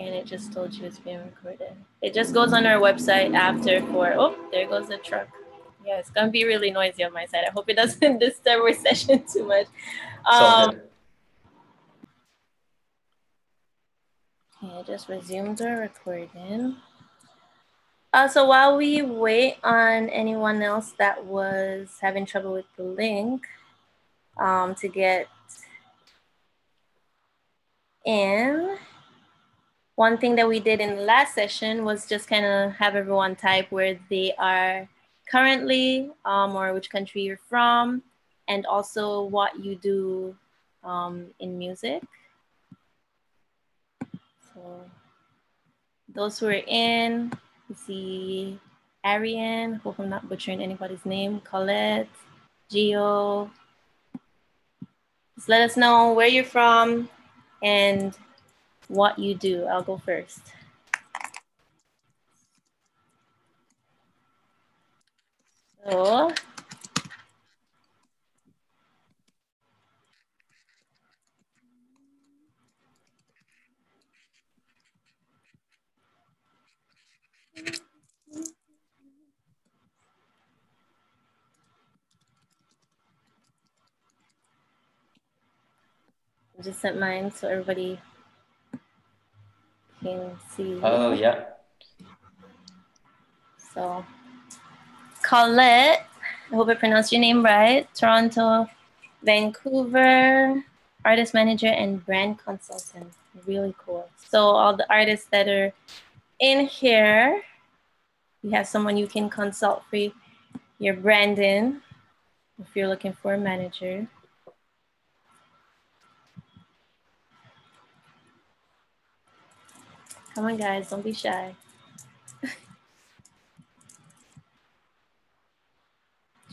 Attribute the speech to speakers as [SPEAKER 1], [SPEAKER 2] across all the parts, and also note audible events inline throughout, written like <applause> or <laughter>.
[SPEAKER 1] And it just told you it's being recorded. It just goes on our website after for, oh, there goes the truck. Yeah, it's gonna be really noisy on my side. I hope it <laughs> doesn't disturb our session <laughs> too much. Um, okay, just resumed our recording. Uh, so while we wait on anyone else that was having trouble with the link um, to get in, one thing that we did in the last session was just kind of have everyone type where they are currently um, or which country you're from, and also what you do um, in music. So those who are in, you see Ariane, hope I'm not butchering anybody's name, Colette, Gio. Just let us know where you're from and what you do. I'll go first. So, I just sent mine so everybody can see.
[SPEAKER 2] Oh, yeah.
[SPEAKER 1] So, Colette, I hope I pronounced your name right. Toronto, Vancouver, artist manager and brand consultant. Really cool. So, all the artists that are in here, you have someone you can consult for your branding if you're looking for a manager. Come on, guys, don't be shy. <laughs>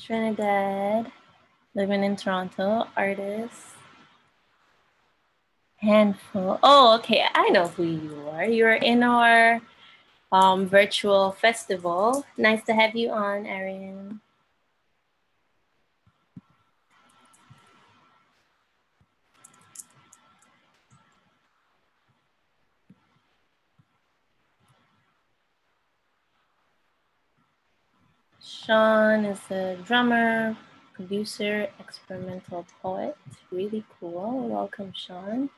[SPEAKER 1] Trinidad, living in Toronto, artist. Handful. Oh, okay. I know who you are. You're in our um, virtual festival. Nice to have you on, Arian. Sean is a drummer, producer, experimental poet. Really cool. Welcome, Sean.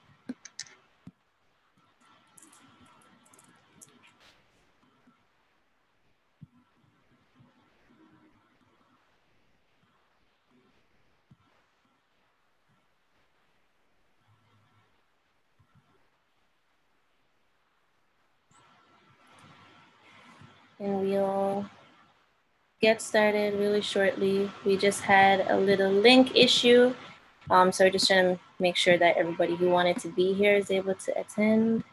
[SPEAKER 1] And we'll get started really shortly. We just had a little link issue. Um, so we're just trying to make sure that everybody who wanted to be here is able to attend.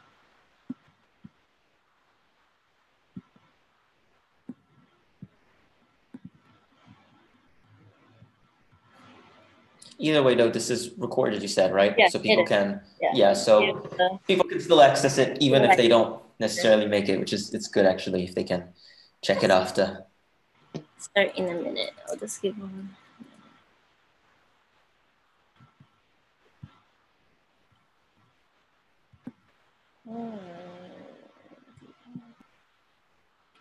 [SPEAKER 2] Either way, though, this is recorded, you said, right?
[SPEAKER 1] Yeah,
[SPEAKER 2] so people can,
[SPEAKER 1] Yeah.
[SPEAKER 2] yeah, so people can still access it even if they don't necessarily make it, which is, it's good actually if they can check it after.
[SPEAKER 1] Start in a minute. I'll just give them.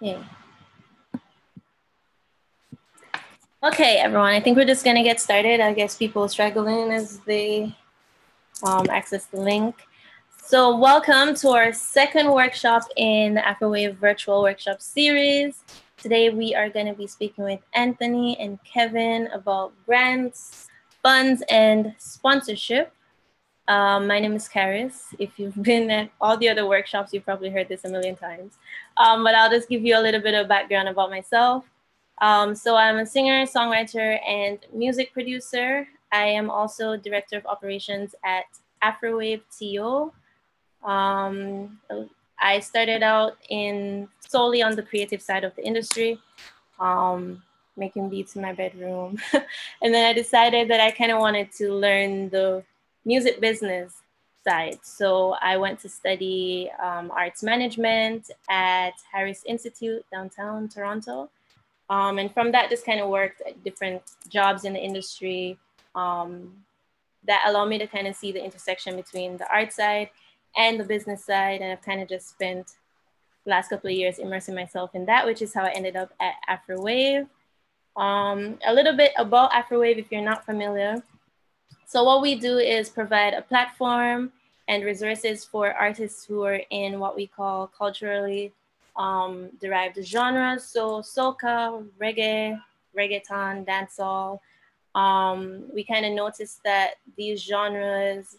[SPEAKER 1] Okay. Okay, everyone. I think we're just gonna get started. I guess people struggling as they um, access the link. So welcome to our second workshop in the Afrowave virtual workshop series. Today we are going to be speaking with Anthony and Kevin about grants, funds, and sponsorship. Um, my name is Karis. If you've <laughs> been at all the other workshops, you've probably heard this a million times. Um, but I'll just give you a little bit of background about myself. Um, so I'm a singer, songwriter, and music producer. I am also director of operations at Afrowave TO. Um, I started out in solely on the creative side of the industry, um, making beats in my bedroom. <laughs> and then I decided that I kind of wanted to learn the music business side. So I went to study um, arts management at Harris Institute downtown Toronto. Um, and from that, just kind of worked at different jobs in the industry um, that allowed me to kind of see the intersection between the art side and the business side. And I've kind of just spent the last couple of years immersing myself in that, which is how I ended up at Afrowave. Um, a little bit about Afrowave if you're not familiar. So what we do is provide a platform and resources for artists who are in what we call culturally um, derived genres. So soca, reggae, reggaeton, dancehall. Um, we kind of noticed that these genres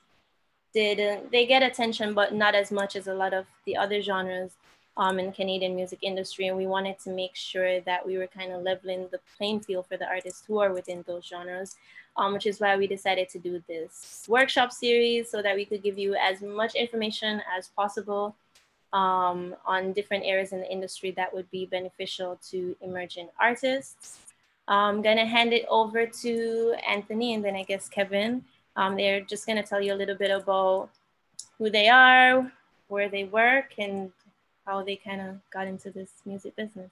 [SPEAKER 1] didn't, they get attention, but not as much as a lot of the other genres um, in Canadian music industry. And we wanted to make sure that we were kind of leveling the playing field for the artists who are within those genres, um, which is why we decided to do this workshop series so that we could give you as much information as possible um, on different areas in the industry that would be beneficial to emerging artists. I'm gonna hand it over to Anthony and then I guess Kevin. Um, they're just gonna tell you a little bit about who they are, where they work, and how they kind of got into this music business.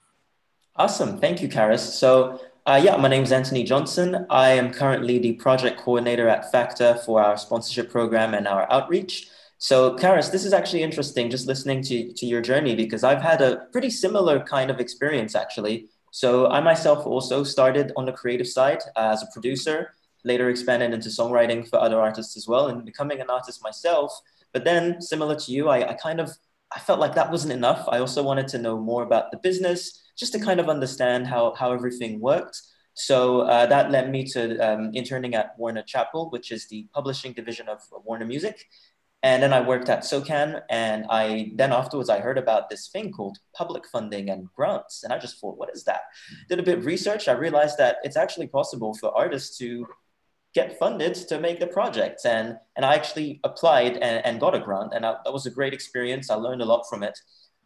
[SPEAKER 2] Awesome. Thank you, Karis. So, uh, yeah, my name is Anthony Johnson. I am currently the project coordinator at Factor for our sponsorship program and our outreach. So, Karis, this is actually interesting just listening to, to your journey because I've had a pretty similar kind of experience actually. So, I myself also started on the creative side uh, as a producer, later expanded into songwriting for other artists as well, and becoming an artist myself. But then, similar to you, I, I kind of I felt like that wasn't enough. I also wanted to know more about the business, just to kind of understand how, how everything worked. So uh, that led me to um, interning at Warner Chappell, which is the publishing division of Warner Music. And then I worked at SOCAN, and I then afterwards I heard about this thing called public funding and grants, and I just thought, what is that? Did a bit of research. I realized that it's actually possible for artists to get funded to make the project. And, and I actually applied and, and got a grant. And I, that was a great experience. I learned a lot from it.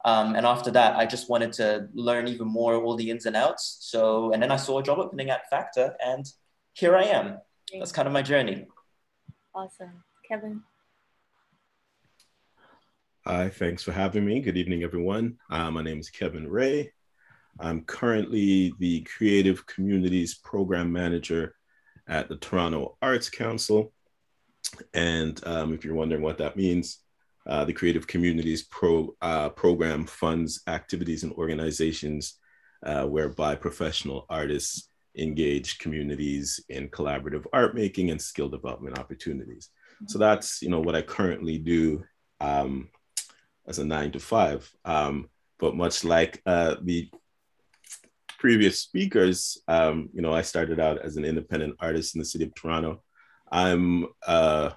[SPEAKER 2] Um, and after that, I just wanted to learn even more all the ins and outs. So, and then I saw a job opening at Factor, and here I am. That's kind of my journey.
[SPEAKER 1] Awesome. Kevin.
[SPEAKER 3] Hi, thanks for having me. Good evening, everyone. Uh, my name is Kevin Ray. I'm currently the Creative Communities Program Manager at the Toronto Arts Council. And um, if you're wondering what that means, uh, the Creative Communities Pro, uh, Program funds activities and organizations uh, whereby professional artists engage communities in collaborative art making and skill development opportunities. So that's you know what I currently do um, as a nine to five. Um, but much like uh, the previous speakers, um, you know, I started out as an independent artist in the city of Toronto. I'm uh,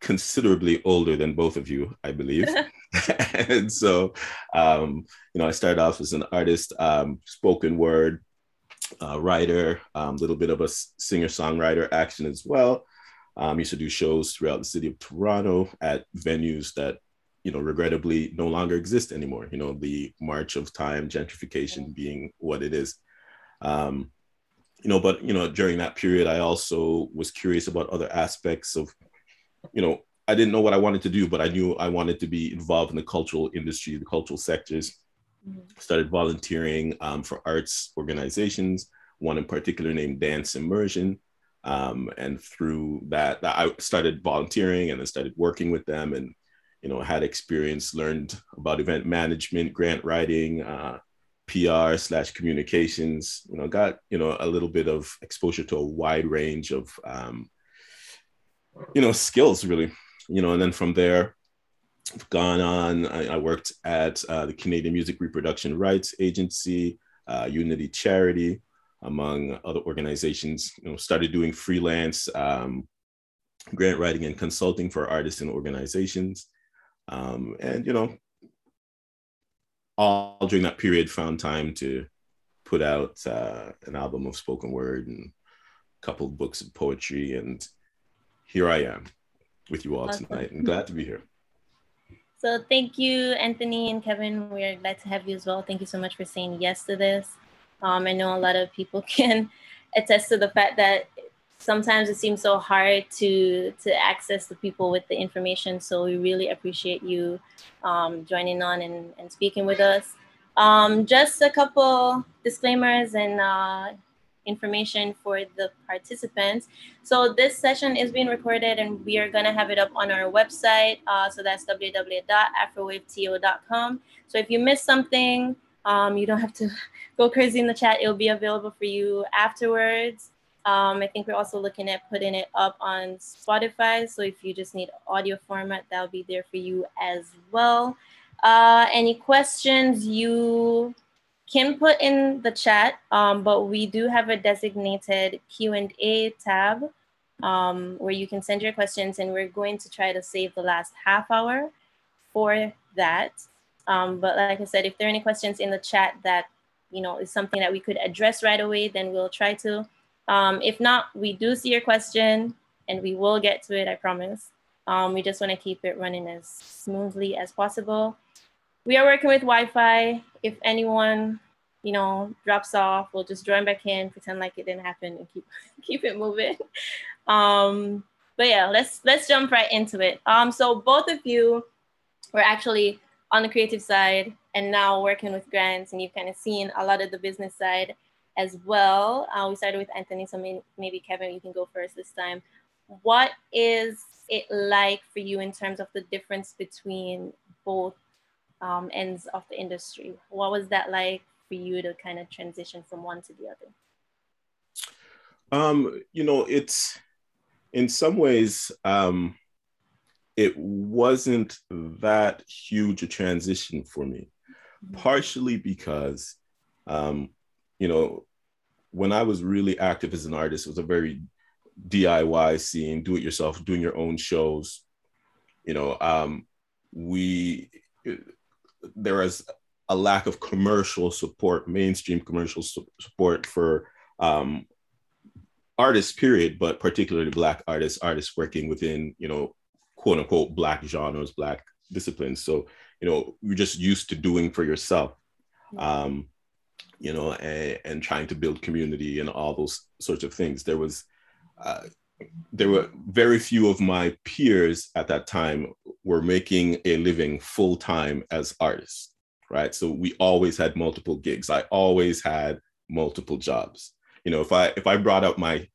[SPEAKER 3] considerably older than both of you, I believe. <laughs> <laughs> and so, um, you know, I started off as an artist, um, spoken word, uh, writer, a um, little bit of a singer songwriter action as well. Um, used to do shows throughout the city of Toronto at venues that you know, regrettably no longer exist anymore. You know, the march of time, gentrification being what it is. Um, you know, but you know, during that period, I also was curious about other aspects of, you know, I didn't know what I wanted to do, but I knew I wanted to be involved in the cultural industry, the cultural sectors. Mm-hmm. Started volunteering um, for arts organizations, one in particular named Dance Immersion. Um, and through that, I started volunteering and then started working with them and you know, had experience, learned about event management, grant writing, uh, PR slash communications, you know, got, you know, a little bit of exposure to a wide range of, um, you know, skills really, you know, and then from there, gone on, I, I worked at uh, the Canadian Music Reproduction Rights Agency, uh, Unity Charity, among other organizations, you know, started doing freelance um, grant writing and consulting for artists and organizations. Um, and, you know, all during that period found time to put out uh, an album of spoken word and a couple of books of poetry. And here I am with you all awesome. tonight and glad to be here.
[SPEAKER 1] So thank you, Anthony and Kevin. We're glad to have you as well. Thank you so much for saying yes to this. Um, I know a lot of people <laughs> can attest to the fact that sometimes it seems so hard to to access the people with the information. So we really appreciate you um, joining on and, and speaking with us. Um, just a couple disclaimers and uh, information for the participants. So this session is being recorded and we are gonna have it up on our website. Uh, so that's www.afrowaveto.com. So if you missed something, um, you don't have to <laughs> go crazy in the chat. It'll be available for you afterwards. Um, I think we're also looking at putting it up on Spotify. So if you just need audio format, that'll be there for you as well. Uh, any questions you can put in the chat, um, but we do have a designated Q&A tab um, where you can send your questions and we're going to try to save the last half hour for that. Um, but like I said, if there are any questions in the chat that, you know, is something that we could address right away, then we'll try to. Um, if not, we do see your question and we will get to it, I promise. Um, we just wanna keep it running as smoothly as possible. We are working with Wi-Fi. If anyone, you know, drops off, we'll just join back in, pretend like it didn't happen and keep, <laughs> keep it moving. Um, but yeah, let's, let's jump right into it. Um, so both of you were actually on the creative side and now working with grants and you've kind of seen a lot of the business side as well. Uh, we started with Anthony, so maybe Kevin, you can go first this time. What is it like for you in terms of the difference between both um, ends of the industry? What was that like for you to kind of transition from one to the other?
[SPEAKER 3] Um, you know, it's in some ways, um, it wasn't that huge a transition for me, mm-hmm. partially because, um, you know, when I was really active as an artist, it was a very DIY scene, do it yourself, doing your own shows. You know, um, we there was a lack of commercial support, mainstream commercial su- support for um, artists, period, but particularly Black artists, artists working within, you know, quote unquote Black genres, Black disciplines. So, you know, you're just used to doing for yourself. Um, you know, and, and trying to build community and all those sorts of things. There was, uh, there were very few of my peers at that time were making a living full time as artists, right? So we always had multiple gigs. I always had multiple jobs. You know, if I if I brought up my,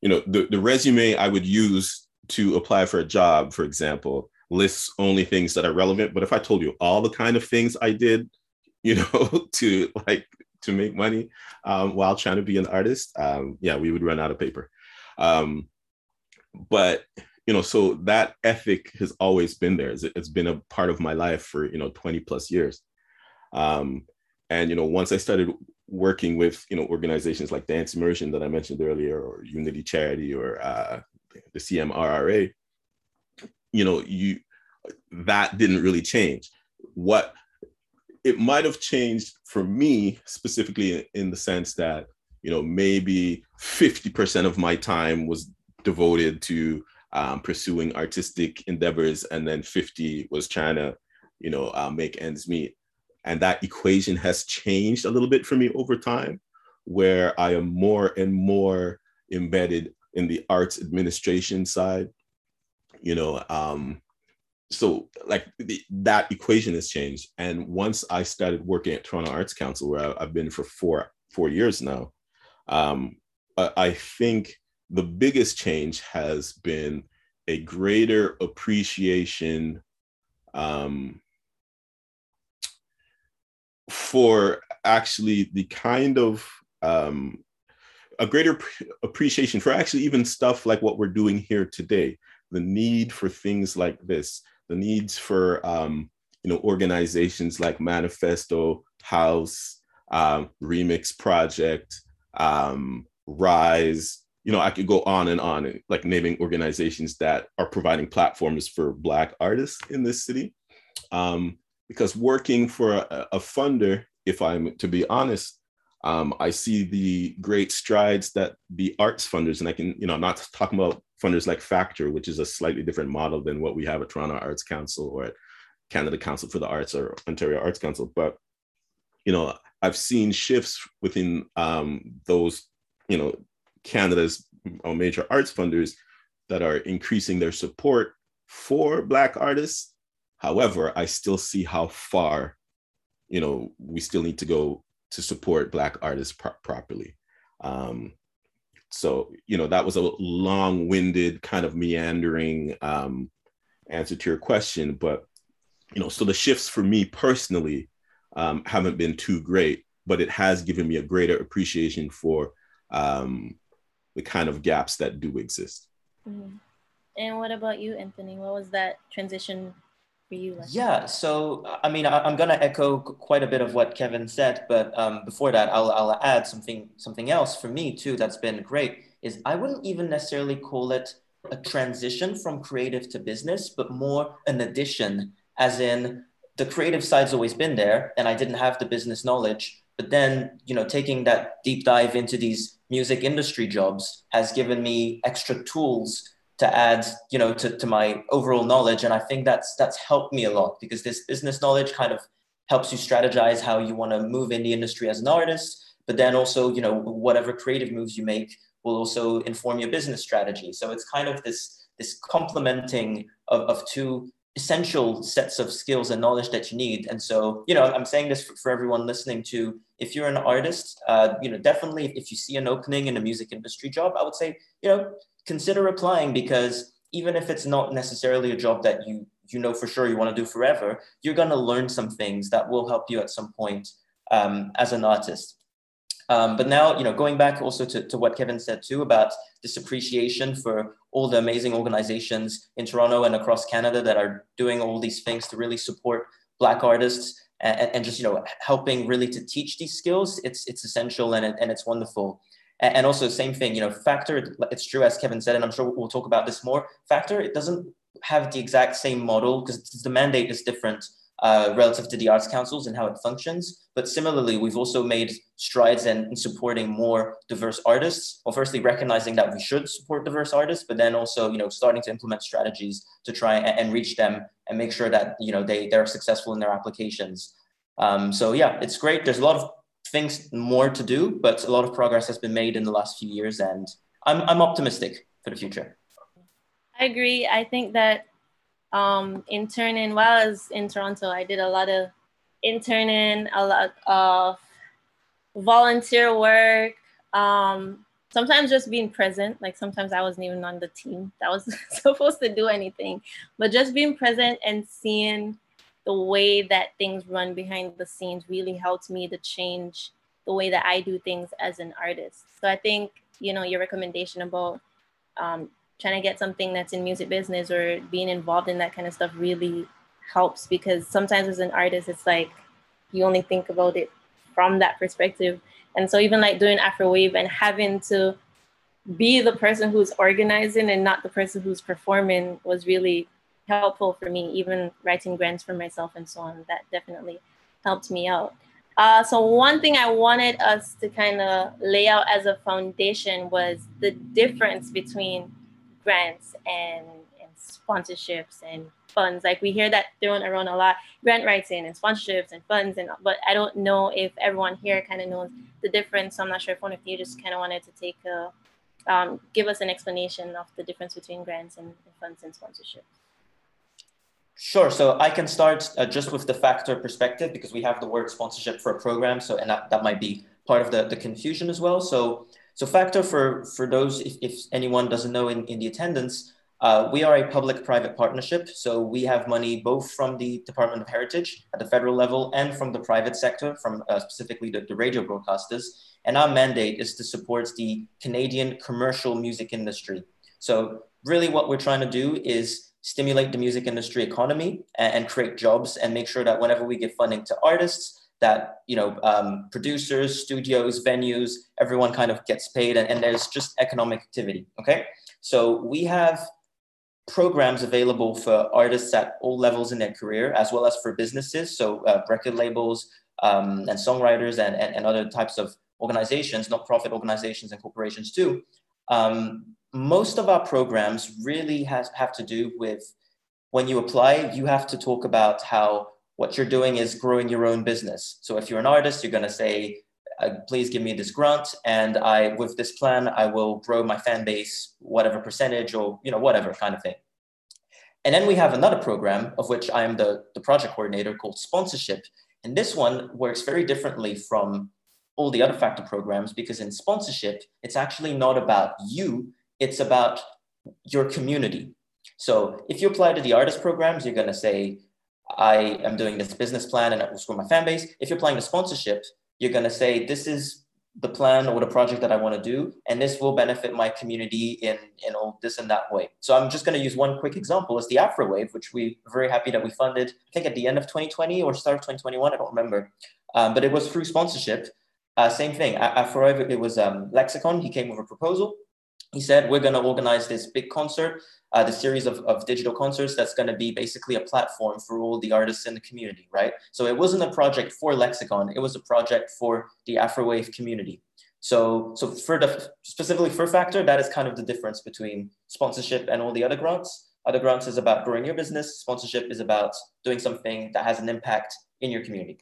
[SPEAKER 3] you know, the, the resume I would use to apply for a job, for example, lists only things that are relevant. But if I told you all the kind of things I did, you know, <laughs> to like to make money um, while trying to be an artist, um, yeah, we would run out of paper. Um, but you know, so that ethic has always been there. It's been a part of my life for you know 20 plus years. Um, and you know, once I started working with you know organizations like Dance Immersion that I mentioned earlier, or Unity Charity, or uh, the CMRRA, you know, you that didn't really change. What it might have changed for me specifically in the sense that you know maybe 50% of my time was devoted to um, pursuing artistic endeavors and then 50 was trying to you know uh, make ends meet. And that equation has changed a little bit for me over time where i am more and more embedded in the arts administration side. You know um, so like the, that equation has changed. And once i started working at toronto arts council where I, have been for four four years now um, I think the biggest change has been a greater appreciation um, for actually the kind of um, a greater appreciation for actually even stuff like what we're doing here today. The need for things like this the needs for um, you know organizations like Manifesto, House, um, Remix Project, um, Rise. You know, I could go on and on, like naming organizations that are providing platforms for Black artists in this city. Um, because working for a, a, funder, if I'm to be honest, um, I see the great strides that the arts funders, and I can, you know, I'm not talking about funders like Factor, which is a slightly different model than what we have at Toronto Arts Council or at Canada Council for the Arts or Ontario Arts Council. But you know, I've seen shifts within um, those, you know, Canada's major arts funders that are increasing their support for Black artists. However, I still see how far, you know, we still need to go to support Black artists pro- properly. Um, so, you know, that was a long winded, kind of meandering um, answer to your question. But, you know, so the shifts for me personally um, haven't been too great, but it has given me a greater appreciation for um, the kind of gaps that do exist.
[SPEAKER 1] Mm-hmm. And what about you, Anthony? What was that transition for you?
[SPEAKER 2] Like? Yeah, so I mean, I, am going to echo quite a bit of what Kevin said, but um, before that, I'll, I'll add something something else for me too that's been great. Is I wouldn't even necessarily call it a transition from creative to business, but more an addition, as in the creative side's always been there, and I didn't have the business knowledge. But then, you know, taking that deep dive into these music industry jobs has given me extra tools to add you know to, to my overall knowledge. And i think that's that's helped me a lot because this business knowledge kind of helps you strategize how you want to move in the industry as an artist but then also you know whatever creative moves you make will also inform your business strategy. So it's kind of this this complementing of, of two essential sets of skills and knowledge that you need. And so you know i'm saying this for, for everyone listening to if you're an artist uh, you know definitely if you see an opening in a music industry job i would say you know consider applying because even if it's not necessarily a job that you you know for sure you want to do forever, you're going to learn some things that will help you at some point um, as an artist. Um, but now, you know, going back also to, to what Kevin said too about this appreciation for all the amazing organizations in Toronto and across Canada that are doing all these things to really support Black artists and, and just, you know, helping really to teach these skills. It's, it's essential and, it, and it's wonderful. And also, same thing, you know, Factor, it's true, as Kevin said, and I'm sure we'll talk about this more. Factor, it doesn't have the exact same model because the mandate is different uh, relative to the arts councils and how it functions. But similarly, we've also made strides in, in, supporting more diverse artists. Well, firstly, recognizing that we should support diverse artists, but then also, you know, starting to implement strategies to try and, and reach them and make sure that, you know, they, they're successful in their applications. Um, so yeah, it's great. There's a lot of things more to do, but a lot of progress has been made in the last few years, and I'm I'm optimistic for the future.
[SPEAKER 1] I agree. I think that um, interning while I was in Toronto, I did a lot of interning, a lot of volunteer work. Um, sometimes just being present. Like sometimes I wasn't even on the team that was <laughs> supposed to do anything, but just being present and seeing the way that things run behind the scenes really helped me to change the way that I do things as an artist. So I think, you know, your recommendation about um, trying to get something that's in music business or being involved in that kind of stuff really helps because sometimes as an artist, it's like you only think about it from that perspective. And so even like doing Afrowave and having to be the person who's organizing and not the person who's performing was really helpful for me, even writing grants for myself and so on. That definitely helped me out. Uh, so one thing I wanted us to kind of lay out as a foundation was the difference between grants and, and sponsorships and funds. Like we hear that thrown around a lot, grant writing and sponsorships and funds, and but I don't know if everyone here kind of knows the difference. So I'm not sure if one of you just kind of wanted to take a um, give us an explanation of the difference between grants and, and funds and sponsorships.
[SPEAKER 2] Sure. So I can start uh, just with the factor perspective because we have the word sponsorship for a program. So, and that, that might be part of the, the confusion as well. So, so factor for, for those, if, if anyone doesn't know in, in the attendance, uh, we are a public-private partnership. So we have money both from the Department of Heritage at the federal level and from the private sector, from uh, specifically the, the radio broadcasters. And our mandate is to support the Canadian commercial music industry. So really what we're trying to do is stimulate the music industry economy and, and, create jobs and make sure that whenever we give funding to artists that you know um, producers studios venues everyone kind of gets paid and, and there's just economic activity okay? So we have programs available for artists at all levels in their career as well as for businesses. So uh, record labels um, and songwriters and, and, and other types of organizations not profit organizations and corporations too um, most of our programs really has, have to do with when you apply, you have to talk about how what you're doing is growing your own business. So if you're an artist, you're going to say, uh, please give me this grant and I with this plan I will grow my fan base whatever percentage or you know whatever kind of thing. And then we have another program of which I am the, the project coordinator called sponsorship. And this one works very differently from all the other factor programs because in sponsorship, it's actually not about you, it's about your community. So if you apply to the artist programs, you're going to say, I am doing this business plan and it will grow my fan base. If you're applying to sponsorship, you're going to say, this is the plan or the project that I want to do, and this will benefit my community in, in all this and that way. So I'm just going to use one quick example is the Afro Wave, which we are very happy that we funded, I think at the end of 2020 or start of 2021, I don't remember. Um, but it was through sponsorship. Uh, same thing. Afro Wave, it was um, Lexicon. He came with a proposal he said, we're going to organize this big concert, uh, the series of, of digital concerts that's going to be basically a platform for all the artists in the community, right? So it wasn't a project for Lexicon, it was a project for the Afrowave community. So, so for the specifically for Factor, that is kind of the difference between sponsorship and all the other grants. Other grants is about growing your business. Sponsorship is about doing something that has an impact in your community.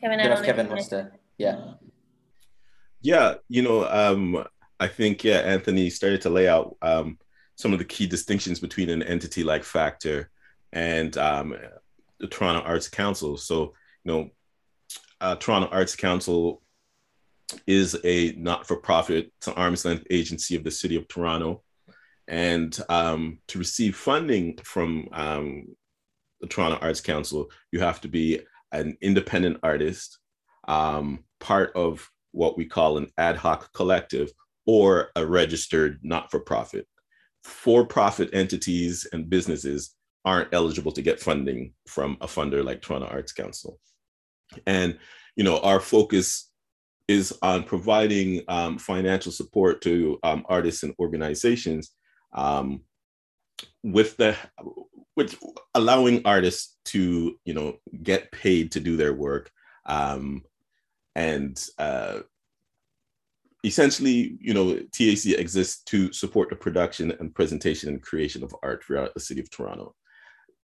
[SPEAKER 1] Kevin, I don't know
[SPEAKER 2] Kevin wants to, yeah.
[SPEAKER 3] Yeah, you know, um, I think yeah, Anthony started to lay out um, some of the key distinctions between an entity like Factor and um, the Toronto Arts Council. So, you know, uh, Toronto Arts Council is a not-for-profit, to arm's length agency of the City of Toronto, and um, to receive funding from um, the Toronto Arts Council, you have to be an independent artist, um, part of what we call an ad hoc collective or a registered not for profit. For profit entities and businesses aren't eligible to get funding from a funder like Toronto Arts Council. And, you know, our focus is on providing um, financial support to um, artists and organizations um, with the with allowing artists to you know get paid to do their work um, and uh, essentially, you know, TAC exists to support the production and presentation and creation of art throughout the city of Toronto.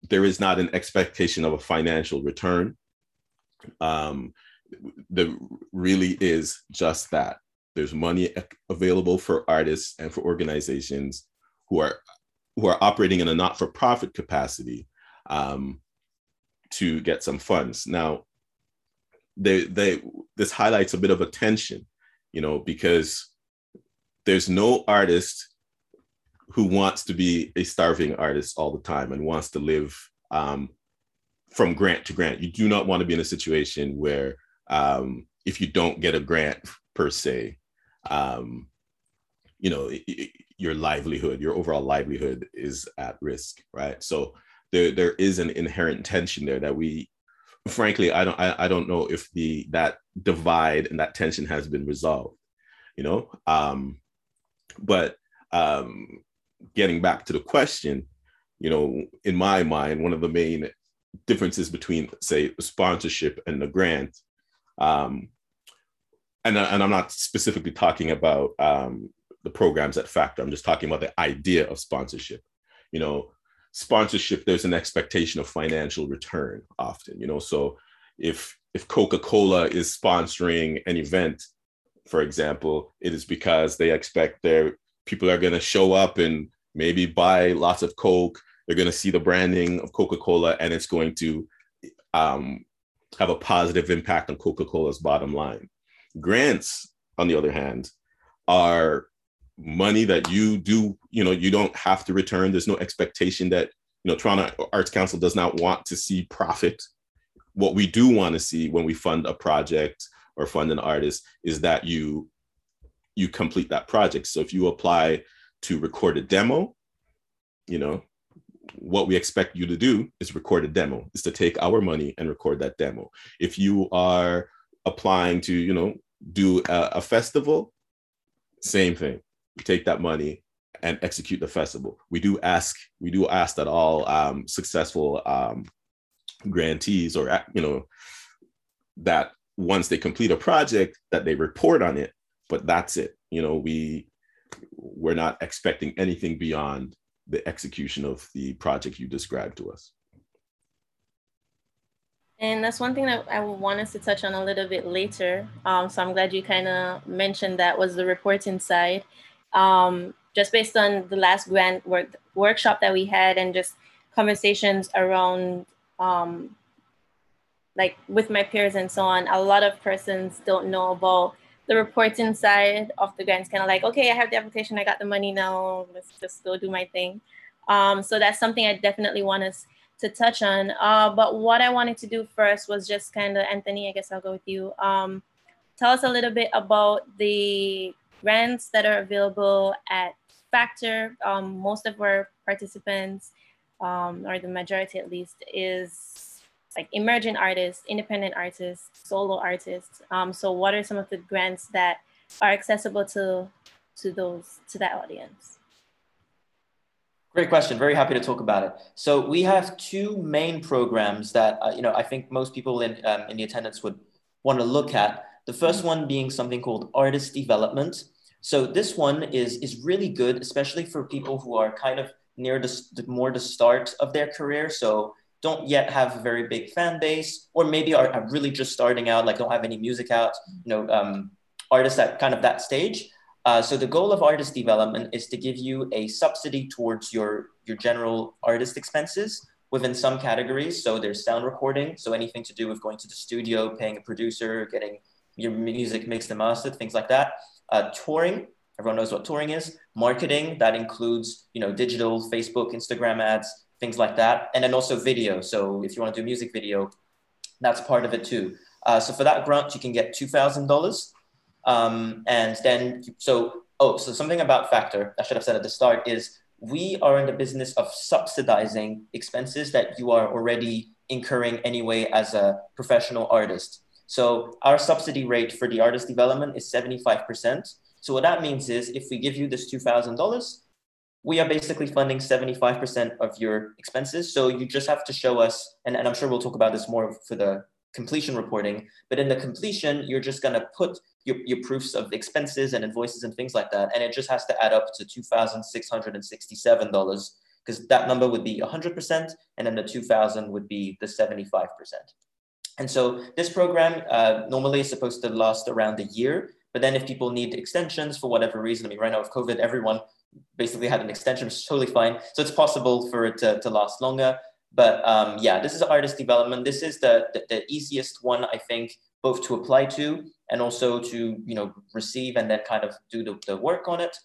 [SPEAKER 3] There is not an expectation of a financial return. Um, there really is just that. There's money available for artists and for organizations who are who are operating in a not-for-profit capacity um, to get some funds. Now, they, they, this highlights a bit of a tension, you know, because there's no artist who wants to be a starving artist all the time and wants to live um, from grant to grant. You do not want to be in a situation where um, if you don't get a grant per se, um, you know, your livelihood, your overall livelihood is at risk, right? So there, there is an inherent tension there that we frankly, I don't I, I don't know if the that divide and that tension has been resolved, you know. Um, but um, getting back to the question, you know, in my mind, one of the main differences between, say, sponsorship and the grant, um, and, and I'm not specifically talking about um, the programs at Factor. I'm just talking about the idea of sponsorship. You know, sponsorship there's an expectation of financial return often you know so if if coca-cola is sponsoring an event for example it is because they expect their people are going to show up and maybe buy lots of coke they're going to see the branding of coca-cola and it's going to um, have a positive impact on coca-cola's bottom line grants on the other hand are money that you do, you know, you don't have to return. There's no expectation that, you know, Toronto Arts Council does not want to see profit. What we do want to see when we fund a project or fund an artist is that you you complete that project. So if you apply to record a demo, you know, what we expect you to do is record a demo, is to take our money and record that demo. If you are applying to, you know, do a, a festival, same thing take that money and execute the festival. We do ask, we do ask that all um, successful um, grantees or you know that once they complete a project that they report on it. But that's it. You know, we we're not expecting anything beyond the execution of the project you described to us.
[SPEAKER 1] And that's one thing that I want us to touch on a little bit later. Um, so I'm glad you kind of mentioned that was the reporting side um, just based on the last grant work workshop that we had and just conversations around um, like with my peers and so on, a lot of persons don't know about the reporting side of the grants. Kind of like, okay, I have the application, I got the money now, let's just go do my thing. Um, so that's something I definitely want us to touch on. Uh, but what I wanted to do first was just kind of, Anthony, I guess I'll go with you. Um, tell us a little bit about the grants that are available at Factor. Um, most of our participants, um, or the majority at least, is like emerging artists, independent artists, solo artists. Um, so, what are some of the grants that are accessible to to those to that audience?
[SPEAKER 2] Great question. Very happy to talk about it. So we have two main programs that uh, you know I think most people in um, in the attendance would want to look at. The first one being something called artist development. So this one is is really good, especially for people who are kind of near the, the more the start of their career. So don't yet have a very big fan base, or maybe are, are really just starting out, like don't have any music out. You know, um, artists at kind of that stage. Uh, so the goal of artist development is to give you a subsidy towards your your general artist expenses within some categories. So there's sound recording, so anything to do with going to the studio, paying a producer, getting your music mixed and mastered, things like that uh, touring, everyone knows what touring is. Marketing, that includes, you know, digital, Facebook, Instagram ads, things like that. And then also video. So if you want to do music video, that's part of it too. Uh, so for that grant, you can get $2,000. Um, and then, so, oh, so something about Factor, I should have said at the start, is we are in the business of subsidizing expenses that you are already incurring anyway as a professional artist. So our subsidy rate for the artist development is 75%. So what that means is if we give you this $2,000, we are basically funding 75% of your expenses. So you just have to show us, and, and I'm sure we'll talk about this more for the completion reporting, but in the completion, you're just gonna put your, your proofs of expenses and invoices and things like that. And it just has to add up to $2,667 because that number would be 100% and then the 2000 would be the 75%. And so this program uh, normally is supposed to last around a year, but then if people need extensions for whatever reason, I mean, right now with COVID, everyone basically had an extension, which is totally fine. So it's possible for it to, to last longer. But um, yeah, this is artist development. This is the, the, the easiest one, I think, both to apply to and also to, you know, receive and then kind of do the, the work on it.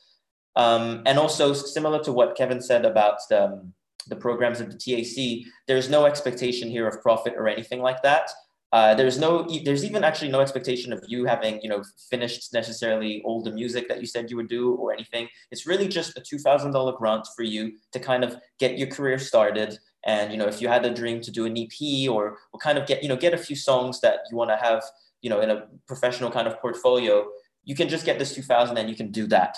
[SPEAKER 2] Um, and also similar to what Kevin said about the, um, the programs of the TAC, there's no expectation here of profit or anything like that. Uh, there's no, there's even actually no expectation of you having, you know, finished necessarily all the music that you said you would do or anything. It's really just a two thousand dollar grant for you to kind of get your career started. And you know, if you had a dream to do an EP or, or kind of get, you know, get a few songs that you want to have, you know, in a professional kind of portfolio, you can just get this two thousand and you can do that.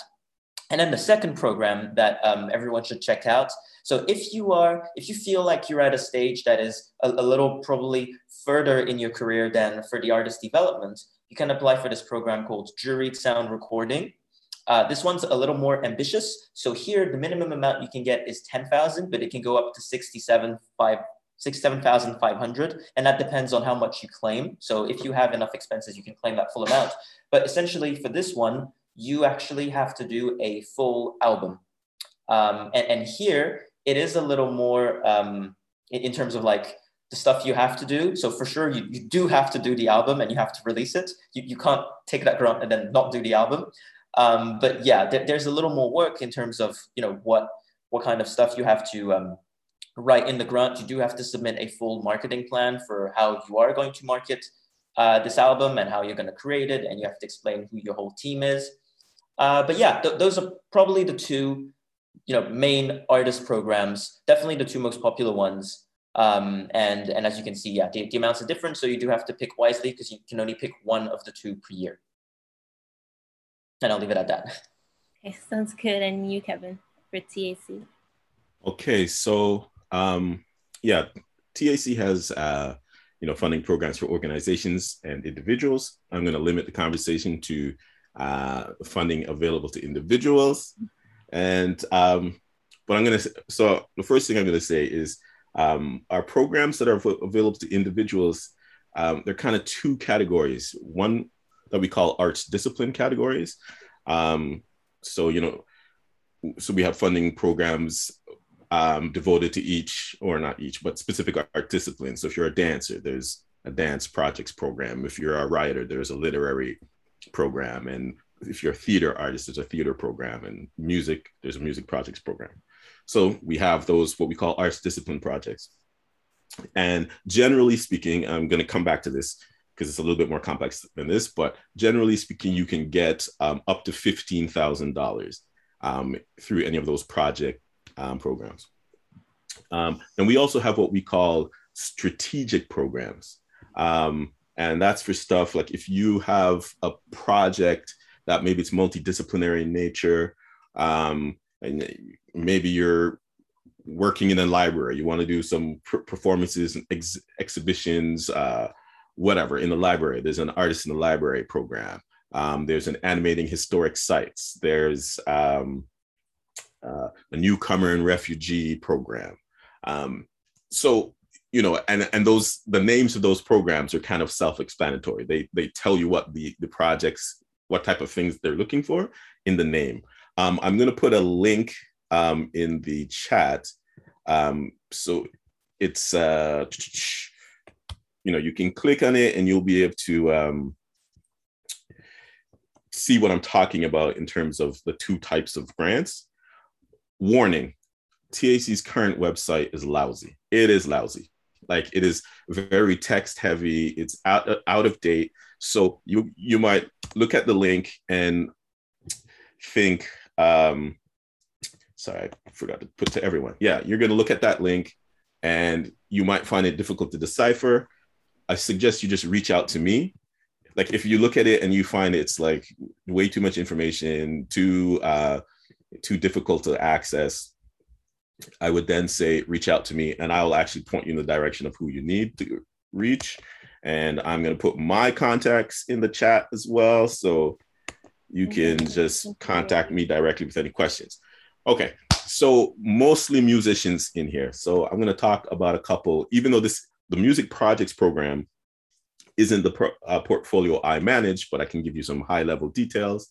[SPEAKER 2] And then the second program that um, everyone should check out. So if you are, if you feel like you're at a stage that is a, a little probably further in your career than for the artist development, you can apply for this program called juried sound recording. Uh, this one's a little more ambitious. So here, the minimum amount you can get is 10,000, but it can go up to 67,500. And that depends on how much you claim. So if you have enough expenses, you can claim that full amount. But essentially for this one, you actually have to do a full album. Um, and, and, here it is a little more um, in, in, terms of like the stuff you have to do. So for sure, you, you do have to do the album and you have to release it. You, you can't take that grant and then not do the album. Um, but yeah, th- there's a little more work in terms of you know what what kind of stuff you have to um, write in the grant. You do have to submit a full marketing plan for how you are going to market uh, this album and how you're going to create it, and you have to explain who your whole team is. Uh, but yeah, th- those are probably the two, you know, main artist programs. Definitely the two most popular ones. Um, and and as you can see, yeah, the, the amounts are different, so you do have to pick wisely because you can only pick one of the two per year. And I'll leave it at that. <laughs>
[SPEAKER 1] Okay, sounds good. And you, Kevin, for TAC.
[SPEAKER 3] Okay, so um, yeah, TAC has uh, you know funding programs for organizations and individuals. I'm going to limit the conversation to uh, funding available to individuals. And um, but I'm gonna so the first thing I'm gonna say is um, our programs that are available to individuals. Um, they're kind of two categories. One that we call arts discipline categories. Um, so you know, so we have funding programs um, devoted to each, or not each, but specific art disciplines. So if you're a dancer, there's a dance projects program. If you're a writer, there's a literary program. And if you're a theater artist, there's a theater program. And music, there's a music projects program. So we have those, what we call arts discipline projects. And generally speaking, I'm going to come back to this because it's a little bit more complex than this, but generally speaking, you can get um, up to $15,000 um, through any of those project um, programs. Um, and we also have what we call strategic programs. Um, and that's for stuff like if you have a project that maybe it's multidisciplinary in nature, um, and maybe you're working in a library, you want to do some performances ex- exhibitions, uh, whatever in the library. There's an artist in the library program. Um, there's an animating historic sites. There's um, uh, a newcomer and refugee program. Um, so you know, and and those the names of those programs are kind of self-explanatory. They they tell you what the the projects, what type of things they're looking for in the name. Um, I'm going to put a link um, in the chat. Um, so it's uh, you know you can click on it and you'll be able to um, see what I'm talking about in terms of the two types of grants. Warning: TAC's current website is lousy. It is lousy. Like it is very text heavy. It's out out of date. So you you might look at the link and think, um, sorry, I forgot to put to everyone. Yeah, you're going to look at that link, and you might find it difficult to decipher. I suggest you just reach out to me. Like if you look at it and you find it's like way too much information, too uh, too difficult to access, I would then say, reach out to me and I will actually point you in the direction of who you need to reach. And I'm going to put my contacts in the chat as well. So you can just contact me directly with any questions. Okay. So mostly musicians in here. So I'm going to talk about a couple, even though this, the music projects program isn't the pro, uh, portfolio I manage, but I can give you some high level details,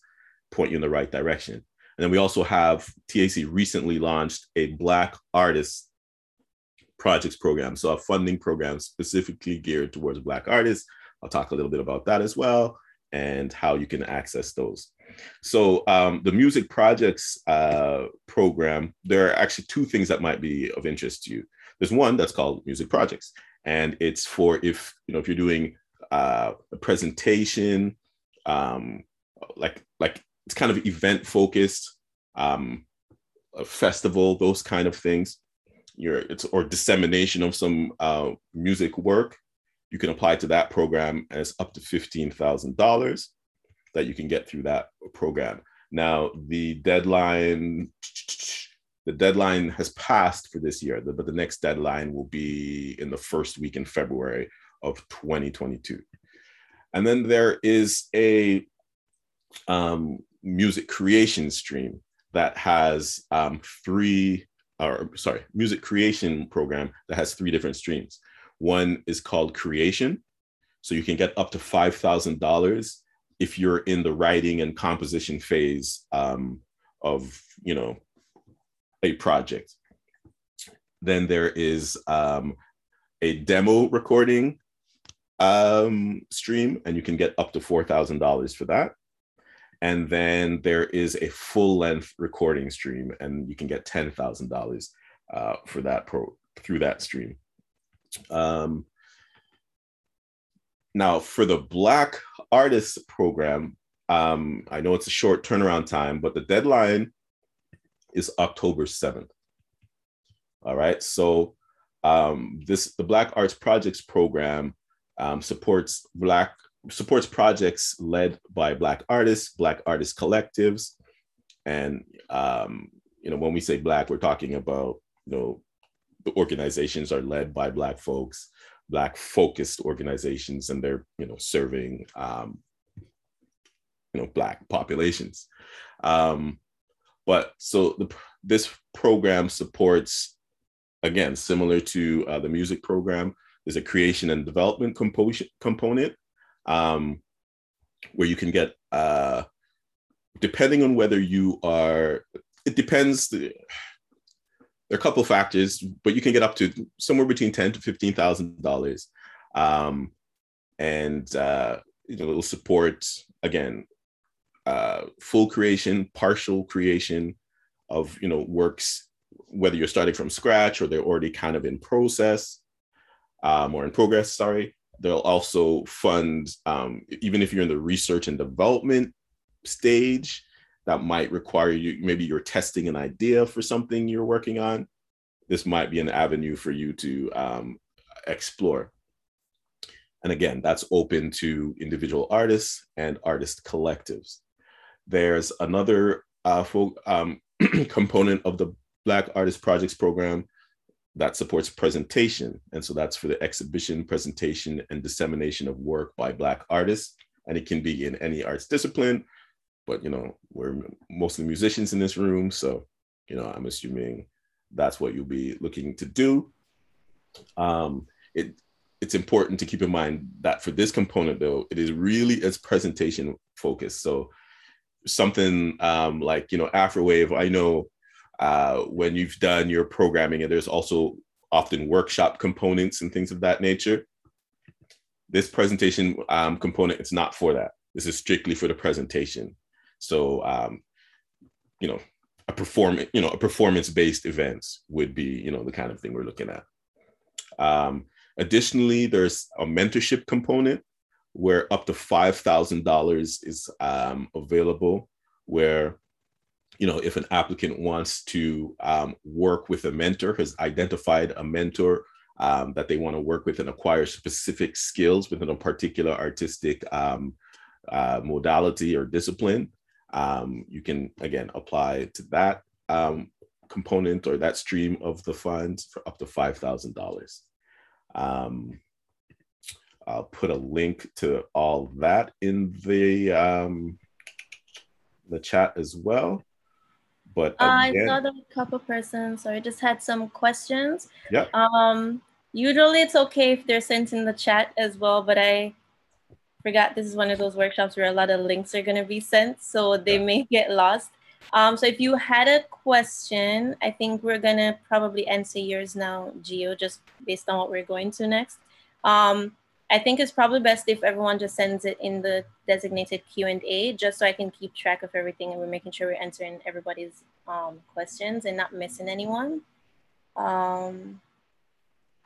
[SPEAKER 3] point you in the right direction. And then we also have TAC recently launched a Black Artists Projects program. So a funding program specifically geared towards Black artists. I'll talk a little bit about that as well and how you can access those. So um, the music projects uh, program, there are actually two things that might be of interest to you. There's one that's called music projects, and it's for if you know if you're doing uh, a presentation, um, like like it's kind of event focused, um, a festival, those kind of things. Your it's or dissemination of some uh, music work. You can apply to that program, and it's up to fifteen thousand dollars that you can get through that program. Now the deadline, the deadline has passed for this year, but the next deadline will be in the first week in February of 2022. And then there is a um, music creation stream that has um, three, or sorry, music creation program that has three different streams. One is called creation. So you can get up to $5,000 if you're in the writing and composition phase um, of, you know, a project. Then there is um, a demo recording um, stream, and you can get up to $4,000 for that. And then there is a full length recording stream, and you can get $10,000 uh, for that pro through that stream. Um, now, for the Black Artists Program, um, I know it's a short turnaround time, but the deadline is October 7th. All right. So um, this the Black Arts Projects Program um, supports Black supports projects led by Black artists, Black artist collectives, and um, you know when we say Black, we're talking about you know organizations are led by Black folks, Black focused organizations, and they're you know serving um, you know Black populations. Um, but so the, this program supports again similar to uh, the music program. There's a creation and development component component um, where you can get, uh, depending on whether you are, it depends. The, there are a couple of factors, but you can get up to somewhere between ten to fifteen thousand um, dollars and uh, you know, it'll support again uh, full creation, partial creation of you know works, whether you're starting from scratch or they're already kind of in process um, or in progress. Sorry, they'll also fund um, even if you're in the research and development stage that might require you maybe you're testing an idea for something you're working on this might be an avenue for you to um, explore. And again that's open to individual artists and artist collectives. There's another uh, um, <clears throat> component of the black artist projects program that supports presentation. And so that's for the exhibition presentation and dissemination of work by black artists. And it can be in any arts discipline but you know we're mostly musicians in this room so you know i'm assuming that's what you'll be looking to do. Um it it's important to keep in mind that for this component though it is really as presentation focused. So something um like you know afrowave i know uh when you've done your programming and there's also often workshop components and things of that nature this presentation um, component it's not for that. This is strictly for the presentation so, um, you know, a perform, you know, a performance-based events would be, you know, the kind of thing we're looking at. Um, additionally, there's a mentorship component where up to five thousand dollars is um, available. Where, you know, if an applicant wants to um, work with a mentor, has identified a mentor um, that they want to work with and acquire specific skills within a particular artistic um, uh, modality or discipline, um, you can again apply to that um, component or that stream of the funds for up to five thousand um, dollars. I'll put a link to all that in the um, the chat as well. But
[SPEAKER 1] again, uh, I saw the couple persons. So I just had some questions.
[SPEAKER 3] Yeah.
[SPEAKER 1] Um, usually it's okay if they're sent in the chat as well, but I forgot this is one of those workshops where a lot of links are going to be sent, so they may get lost. Um, so if you had a question, I think we're going to probably answer yours now, Geo, just based on what we're going to next. Um, I think it's probably best if everyone just sends it in the designated Q&A, just so I can keep track of everything and we're making sure we're answering everybody's um, questions and not missing anyone. Um,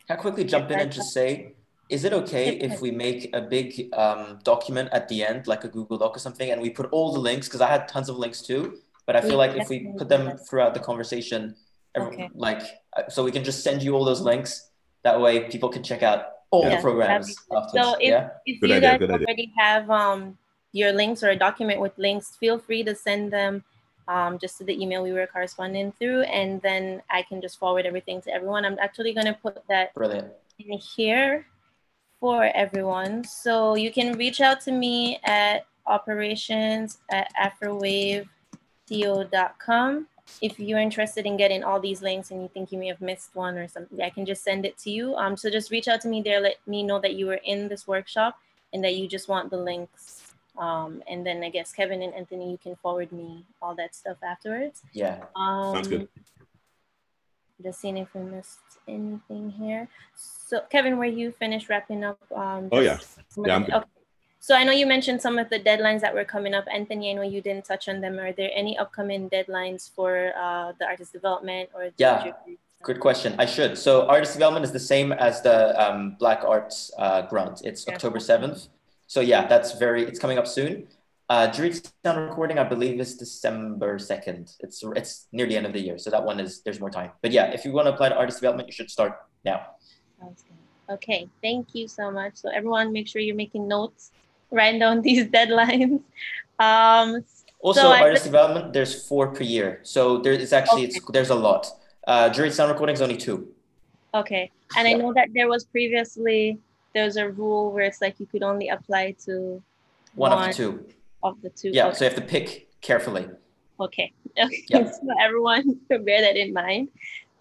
[SPEAKER 2] Can I quickly jump in and just say, is it okay if we make a big um, document at the end, like a Google Doc or something, and we put all the links? Because I had tons of links too, but I feel like if we put them throughout the conversation, okay. like uh, so we can just send you all those links. That way, people can check out all yeah, the programs.
[SPEAKER 1] So if, yeah? if you idea, guys already idea. have um, your links or a document with links, feel free to send them um, just to the email we were corresponding through, and then I can just forward everything to everyone. I'm actually going to put that
[SPEAKER 2] Brilliant.
[SPEAKER 1] in here for everyone. So you can reach out to me at operations at afrowaveco.com. If you're interested in getting all these links and you think you may have missed one or something, I can just send it to you. Um, so just reach out to me there, let me know that you were in this workshop and that you just want the links. Um, and then I guess Kevin and Anthony, you can forward me all that stuff afterwards.
[SPEAKER 2] Yeah,
[SPEAKER 1] um, sounds good. Just seeing if we missed anything here. So Kevin, were you finished wrapping up? Um,
[SPEAKER 3] oh yeah, yeah.
[SPEAKER 1] The, okay. So I know you mentioned some of the deadlines that were coming up. Anthony, I know you didn't touch on them. Are there any upcoming deadlines for uh, the artist development or?
[SPEAKER 2] Yeah, good question. I should. So artist development is the same as the um, Black Arts uh, grant. It's yeah. October 7th. So yeah, that's very, it's coming up soon. Uh, Juried sound recording, I believe, is December 2nd. It's it's near the end of the year. So that one is, there's more time. But yeah, if you want to apply to artist development, you should start now.
[SPEAKER 1] Sounds good. Okay, thank you so much. So everyone, make sure you're making notes, writing down <laughs> these deadlines. Um,
[SPEAKER 2] also, so artist development, there's four per year. So there is actually, okay. it's, there's a lot. Uh, Jury sound recording is only two.
[SPEAKER 1] Okay. And yeah. I know that there was previously, there's a rule where it's like you could only apply to
[SPEAKER 2] one, one of the two
[SPEAKER 1] of the two.
[SPEAKER 2] Yeah, okay. so you have to pick carefully.
[SPEAKER 1] Okay. <laughs> Okay. Yep. So everyone <laughs> bear that in mind.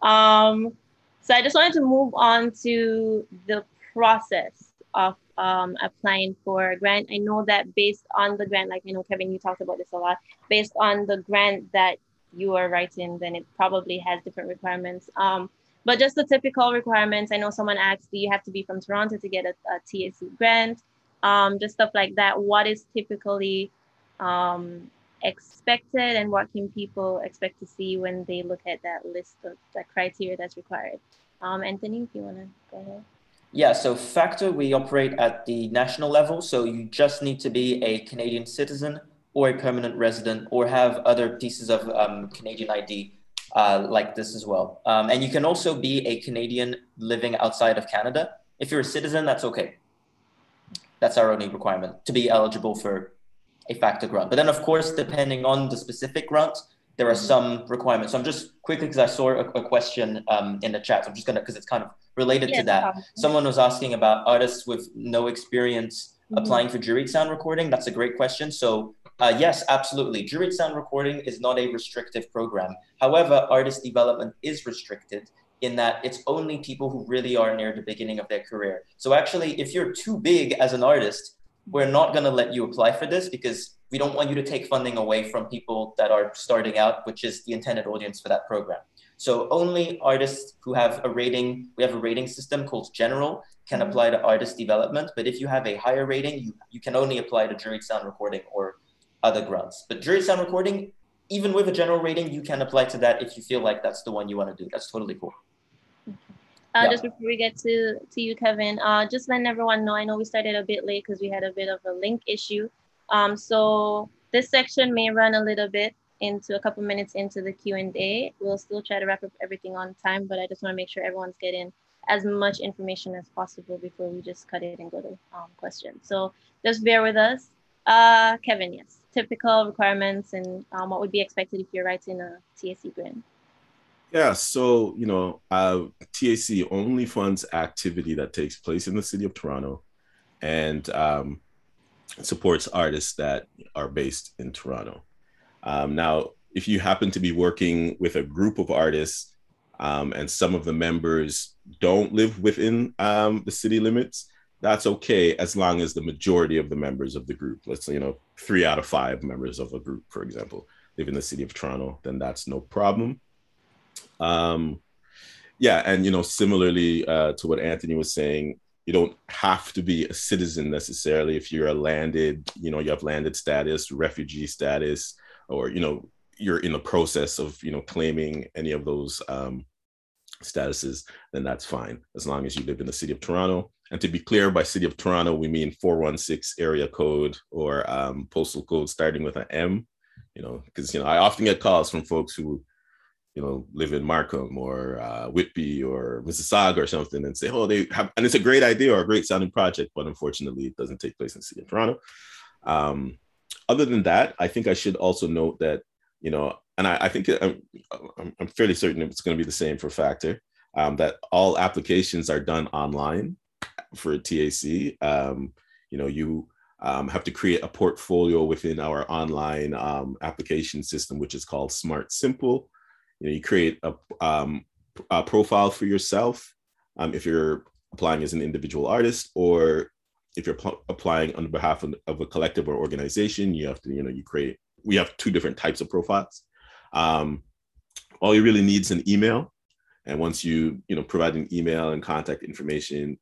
[SPEAKER 1] Um, so I just wanted to move on to the process of um, applying for a grant. I know that based on the grant, like I know Kevin, you talked about this a lot. Based on the grant that you are writing, then it probably has different requirements. Um, but just the typical requirements. I know someone asked, do you have to be from Toronto to get a, a TAC grant? Um, just stuff like that. What is typically um, expected and what can people expect to see when they look at that list of the criteria that's required? Um, Anthony, if you want to go ahead.
[SPEAKER 2] Yeah, so Factor, we operate at the national level. So you just need to be a Canadian citizen or a permanent resident or have other pieces of um, Canadian ID uh, like this as well. Um, and you can also be a Canadian living outside of Canada. If you're a citizen, that's okay. That's our only requirement to be eligible for a factor grant. But then, of course, depending on the specific grant, there are some requirements. So I'm just quickly because I saw a, a question um, in the chat. So I'm just gonna because it's kind of related to that. Someone was asking about artists with no experience mm-hmm. applying for juried sound recording. That's a great question. So uh, yes, absolutely. Juried sound recording is not a restrictive program. However, artist development is restricted in that it's only people who really are near the beginning of their career. So actually, if you're too big as an artist, we're not going to let you apply for this because we don't want you to take funding away from people that are starting out, which is the intended audience for that program. So only artists who have a rating, we have a rating system called general, can apply to artist development. But if you have a higher rating, you, you can only apply to juried sound recording or other grants. But juried sound recording, even with a general rating, you can apply to that if you feel like that's the one you want to do. That's totally cool.
[SPEAKER 1] Uh, yeah. Just before we get to, to you, Kevin, uh, just letting everyone know, I know we started a bit late because we had a bit of a link issue. Um, so this section may run a little bit into a couple minutes into the Q&A. We'll still try to wrap up everything on time, but I just want to make sure everyone's getting as much information as possible before we just cut it and go to um, questions. So just bear with us. Uh, Kevin, yes, typical requirements and um, what would be expected if you're writing a TSC grant.
[SPEAKER 3] Yeah, so you know, uh, TAC only funds activity that takes place in the city of Toronto, and um, supports artists that are based in Toronto. Um, now, if you happen to be working with a group of artists, um, and some of the members don't live within um, the city limits, that's okay as long as the majority of the members of the group, let's say, you know, three out of five members of a group, for example, live in the city of Toronto, then that's no problem. Um, yeah, and you know, similarly uh, to what Anthony was saying, you don't have to be a citizen necessarily if you're a landed, you know, you have landed status, refugee status, or you know, you're in the process of you know claiming any of those um, statuses, then that's fine as long as you live in the city of Toronto. And to be clear, by city of Toronto, we mean 416 area code or um, postal code starting with an M. You know, because you know I often get calls from folks who you know, live in Markham or uh, Whitby or Mississauga or something and say, oh, they have, and it's a great idea or a great sounding project, but unfortunately, it doesn't take place in the city of Toronto. Um, other than that, I think I should also note that, you know, and I, I think I'm, I'm, fairly certain it's going to be the same for Factor, um, that all applications are done online for TAC. Um, you know, you um, have to create a portfolio within our online um, application system, which is called Smart Simple you know you create a, um, a profile for yourself um, if you're applying as an individual artist or if you're pl- applying on behalf of, of, a collective or organization you have to you know you create we have two different types of profiles. Um, all you really need is an email. And once you you know provide an email and contact information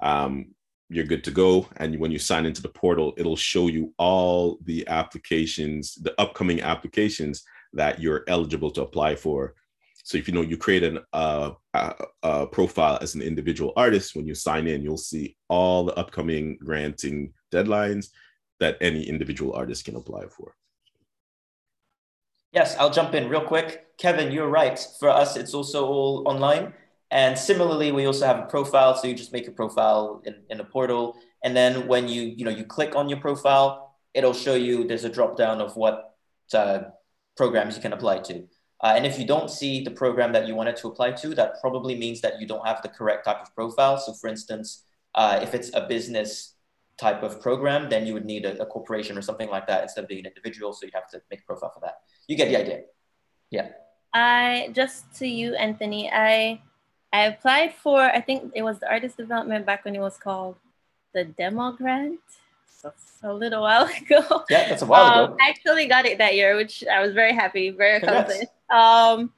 [SPEAKER 3] um, you're good to go. And when you sign into the portal it'll show you all the applications the upcoming applications that you're eligible to apply for. So if you know you create an, uh, a, a profile as an individual artist, when you sign in, you'll see all the upcoming granting deadlines that any individual artist can apply for.
[SPEAKER 2] Yes, I'll jump in real quick. Kevin, you're right. For us, it's also all online. And similarly, we also have a profile. So you just make a profile in, in a portal. And then when you, you know, you click on your profile, it'll show you there's a drop down of what uh, programs you can apply to. Uh, and if you don't see the program that you wanted to apply to, that probably means that you don't have the correct type of profile. So for instance, uh, if it's a business type of program, then you would need a, a, corporation or something like that instead of being an individual. So you have to make a profile for that. You get the idea. Yeah.
[SPEAKER 1] I just to you, Anthony, I I applied for I think it was the artist development back when it was called the demo grant a little while <laughs> ago.
[SPEAKER 2] Yeah, that's a while um,
[SPEAKER 1] ago. I actually got it that year, which I was very happy, very confident. Um,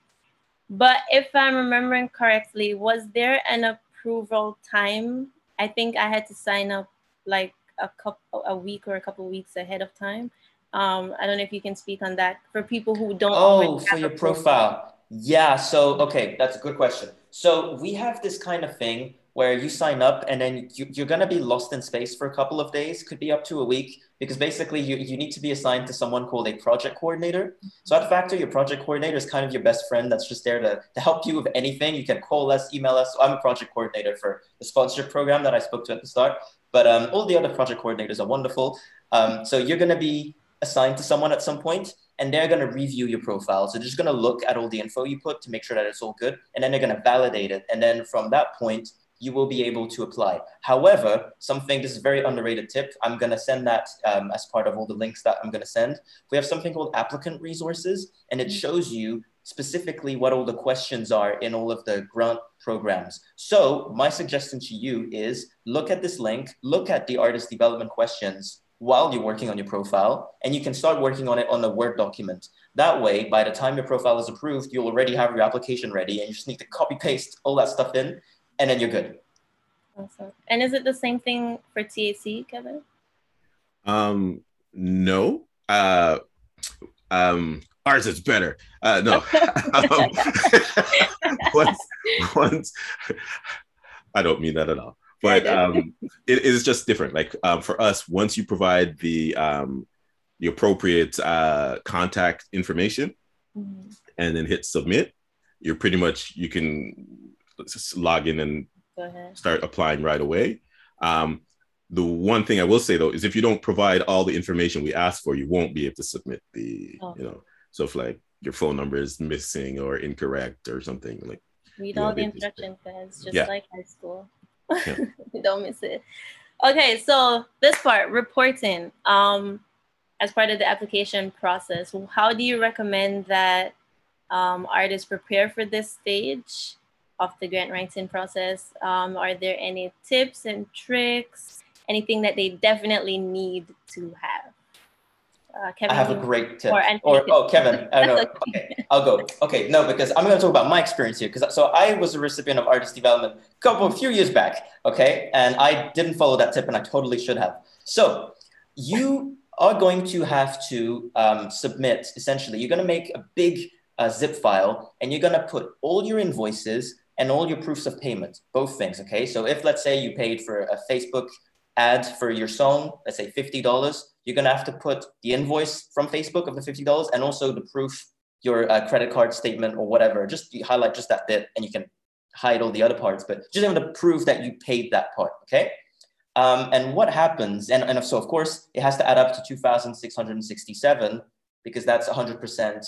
[SPEAKER 1] but if I'm remembering correctly, was there an approval time? I think I had to sign up like a couple a week or a couple weeks ahead of time. Um, I don't know if you can speak on that for people who don't.
[SPEAKER 2] Oh, for your profile. Yeah. So okay, that's a good question. So we have this kind of thing where you sign up and then you, you're going to be lost in space for a couple of days, could be up to a week, because basically you, you need to be assigned to someone called a project coordinator. So at Factor, your project coordinator is kind of your best friend that's just there to, to help you with anything. You can call us, email us. So I'm a project coordinator for the sponsorship program that I spoke to at the start, but um, all the other project coordinators are wonderful. Um, so you're going to be assigned to someone at some point and they're going to review your profile. So they're just going to look at all the info you put to make sure that it's all good. And then they're going to validate it. And then from that point, you will be able to apply. However, something, this is a very underrated tip. I'm to send that um, as part of all the links that I'm to send. We have something called applicant resources, and it shows you specifically what all the questions are in all of the grant programs. So my suggestion to you is look at this link, look at the artist development questions while you're working on your profile, and you can start working on it on a Word document. That way, by the time your profile is approved, you'll already have your application ready, and you just need to copy paste all that stuff in, and then you're good.
[SPEAKER 1] Awesome. And is it the same thing for TAC, Kevin?
[SPEAKER 3] Um, no. Uh, um, ours is better. Uh, no. <laughs> um, <laughs> once, once, I don't mean that at all. But um, it is just different. Like um, for us, once you provide the um, the appropriate uh, contact information mm-hmm. and then hit submit, you're pretty much you can just log in and start applying right away. Um, the one thing I will say though is if you don't provide all the information we ask for, you won't be able to submit the, oh. you know, so if like your phone number is missing or incorrect or something like
[SPEAKER 1] read all the instructions, guys, just yeah. like high school. Yeah. <laughs> don't miss it. Okay, so this part, reporting, um, as part of the application process, how do you recommend that um, artists prepare for this stage? Of the grant writing process? Um, are there any tips and tricks, anything that they definitely need to have?
[SPEAKER 2] Uh, Kevin, I have a great tip. Or, or oh, Kevin, <laughs> I know. Okay, I'll go. Okay, no, because I'm going to talk about my experience here. Because so I was a recipient of artist development a couple, a few years back. Okay, and I didn't follow that tip, and I totally should have. So you are going to have to um, submit. Essentially, you're going to make a big uh, zip file, and you're going to put all your invoices and all your proofs of payment, both things. Okay. So if let's say you paid for a Facebook ad for your song, let's say $50, you're going to have to put the invoice from Facebook of the $50 and also the proof, your uh, credit card statement or whatever. Just highlight just that bit and you can hide all the other parts, but just have to prove that you paid that part. Okay. Um, and what happens, and, and so of course it has to add up to 2,667 because that's 100%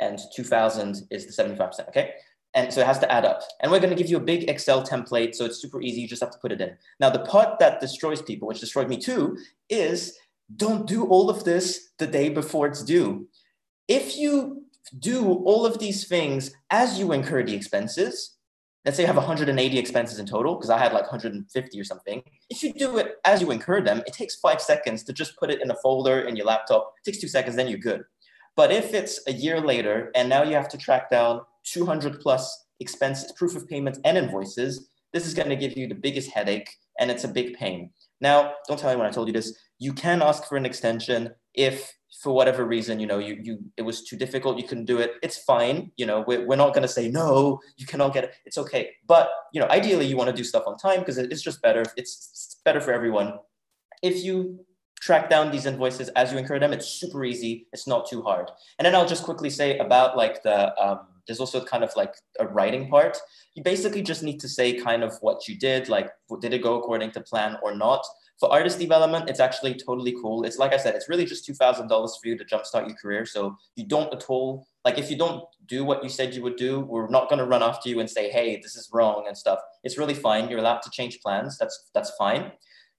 [SPEAKER 2] and 2000 is the 75%. Okay. And so it has to add up. And we're going to give you a big Excel template. So it's super easy. You just have to put it in. Now, the part that destroys people, which destroyed me too, is don't do all of this the day before it's due. If you do all of these things as you incur the expenses, let's say you have 180 expenses in total, because I had like 150 or something. If you do it as you incur them, it takes five seconds to just put it in a folder in your laptop. It takes two seconds, then you're good. But if it's a year later and now you have to track down 200 plus expenses, proof of payments, and invoices, this is going to give you the biggest headache and it's a big pain. Now, don't tell when I told you this. You can ask for an extension if, for whatever reason, you know, you you it was too difficult, you couldn't do it. It's fine. You know, we're, we're not going to say no. You cannot get it. It's okay. But you know, ideally, you want to do stuff on time because it's just better. It's better for everyone. If you track down these invoices as you incur them, it's super easy. It's not too hard. And then I'll just quickly say about like the um, there's also kind of like a writing part. You basically just need to say kind of what you did, like did it go according to plan or not. For artist development, it's actually totally cool. It's like I said, it's really just two thousand dollars for you to jumpstart your career. So you don't at all like if you don't do what you said you would do, we're not going to run after you and say, hey, this is wrong and stuff. It's really fine. You're allowed to change plans. That's that's fine.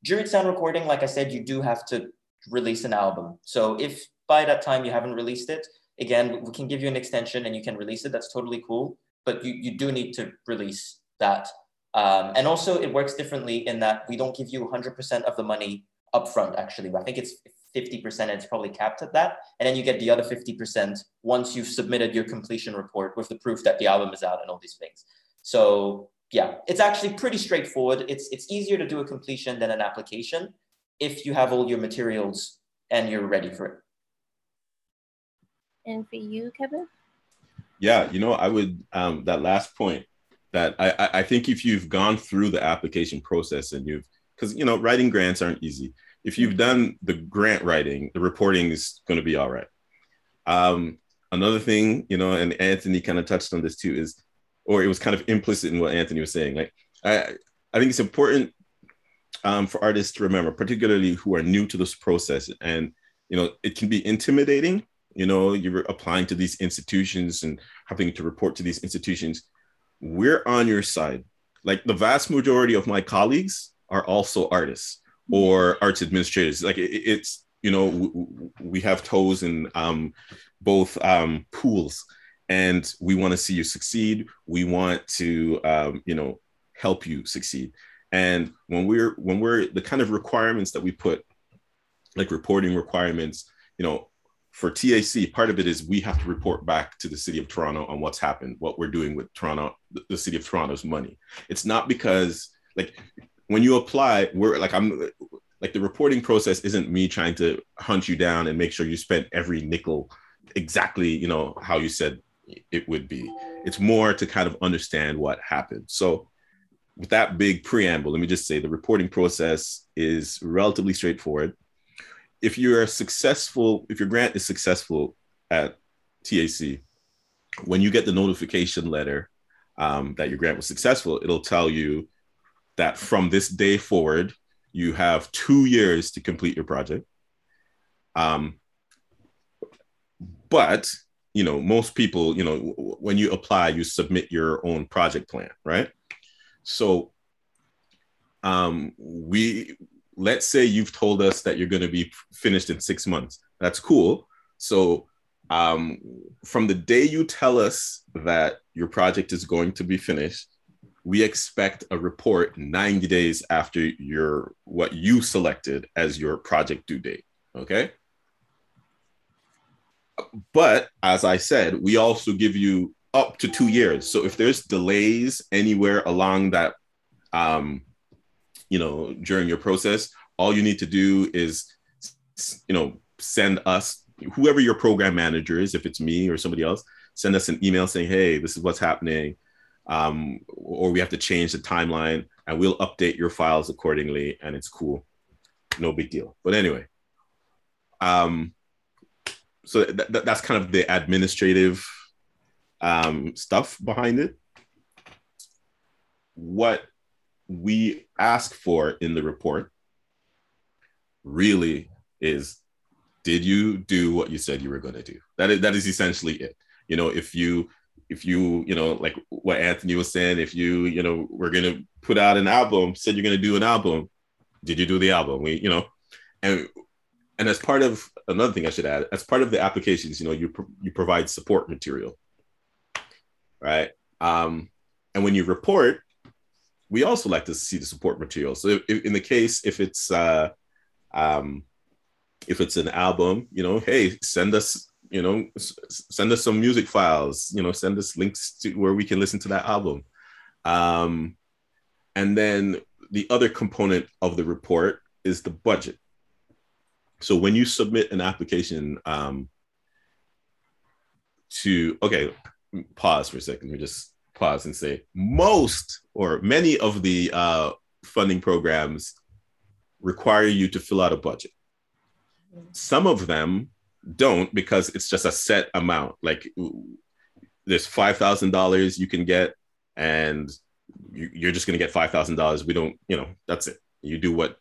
[SPEAKER 2] Juried sound recording, like I said, you do have to release an album. So if by that time you haven't released it, again, we can give you an extension and you can release it. That's totally cool. But you, you do need to release that. Um, and also, it works differently in that we don't give you 100% of the money upfront, actually. I think it's 50% and it's probably capped at that. And then you get the other 50% once you've submitted your completion report with the proof that the album is out and all these things. So yeah, it's actually pretty straightforward. It's, it's easier to do a completion than an application if you have all your materials and you're ready for it.
[SPEAKER 1] And for you, Kevin?
[SPEAKER 3] Yeah, you know, I would um, that last point that I, I think if you've gone through the application process and you've because you know writing grants aren't easy. If you've done the grant writing, the reporting is going to be all right. Um, another thing, you know, and Anthony kind of touched on this too, is or it was kind of implicit in what Anthony was saying. Like I I think it's important um, for artists to remember, particularly who are new to this process, and you know, it can be intimidating you know you're applying to these institutions and having to report to these institutions we're on your side. Like the vast majority of my colleagues are also artists or arts administrators. Like it, it's you know we have toes in um, both um, pools and we want to see you succeed. We want to um, you know help you succeed. And when we're when we're the kind of requirements that we put like reporting requirements you know for TAC, part of it is we have to report back to the city of Toronto on what's happened, what we're doing with Toronto, the city of Toronto's money. It's not because like when you apply, we're like I'm like the reporting process isn't me trying to hunt you down and make sure you spent every nickel exactly, you know, how you said it would be. It's more to kind of understand what happened. So with that big preamble, let me just say the reporting process is relatively straightforward if you're successful, if your grant is successful at TAC, when you get the notification letter um, that your grant was successful, it'll tell you that from this day forward, you have two years to complete your project. Um, but you know, most people, you know, w- when you apply, you submit your own project plan, right? So um, we let's say you've told us that you're going to be finished in six months. That's cool. So, um, from the day you tell us that your project is going to be finished, we expect a report 90 days after your what you selected as your project due date. Okay. But as I said, we also give you up to two years. So if there's delays anywhere along that um, you know during your process all you need to do is you know send us whoever your program manager is if it's me or somebody else send us an email saying hey this is what's happening um, or we have to change the timeline and we'll update your files accordingly and it's cool. No big deal. But anyway um, so th- th- that's kind of the administrative um, stuff behind it. What we ask for in the report really is did you do what you said you were going to do? That is that is essentially it. You know if you if you you know like what anthony was saying if you you know we're going to put out an album said you're going to do an album did you do the album? We you know and and as part of another thing i should add as part of the applications you know you you provide support material right? Um and when you report we also like to see the support material. So if, in the case, if it's uh, um, if it's an album, you know, hey, send us, you know, s- send us some music files, you know, send us links to where we can listen to that album. Um, and then the other component of the report is the budget. So when you submit an application um, to, okay, pause for a second. We just pause and say most or many of the uh, funding programs require you to fill out a budget. Some of them don't because it's just a set amount. Like there's five thousand dollars you can get, and you're just going to get five thousand dollars. We don't, you know, that's it. You do what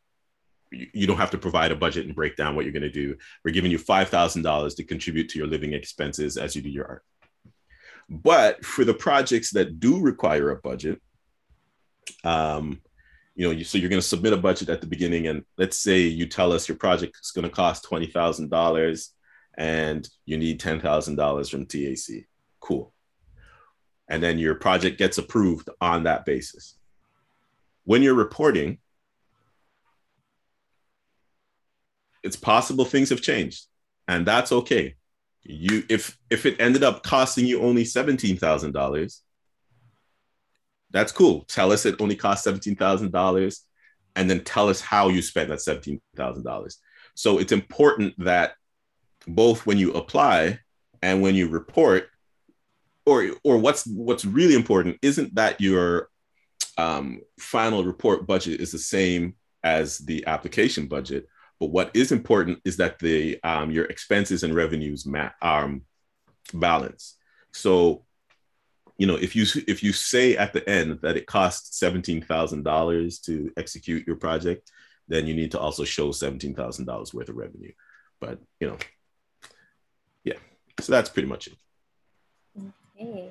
[SPEAKER 3] you don't have to provide a budget and break down what you're going to do. We're giving you five thousand dollars to contribute to your living expenses as you do your art. But for the projects that do require a budget, um, you know, you, so you're going to submit a budget at the beginning, and let's say you tell us your project is going to cost twenty thousand dollars, and you need ten thousand dollars from TAC. Cool. And then your project gets approved on that basis. When you're reporting, it's possible things have changed, and that's okay you if if it ended up costing you only seventeen thousand dollars, that's cool. Tell us it only cost seventeen thousand dollars. and then tell us how you spent that $17,000. So it's important that both when you apply and when you report, or or what's what's really important isn't that your um, final report budget is the same as the application budget, but what is important is that the um, your expenses and revenues ma- um, balance. So, you know, if you if you say at the end that it costs seventeen thousand dollars to execute your project, then you need to also show seventeen thousand dollars worth of revenue. But you know, yeah. So that's pretty much it.
[SPEAKER 2] Okay.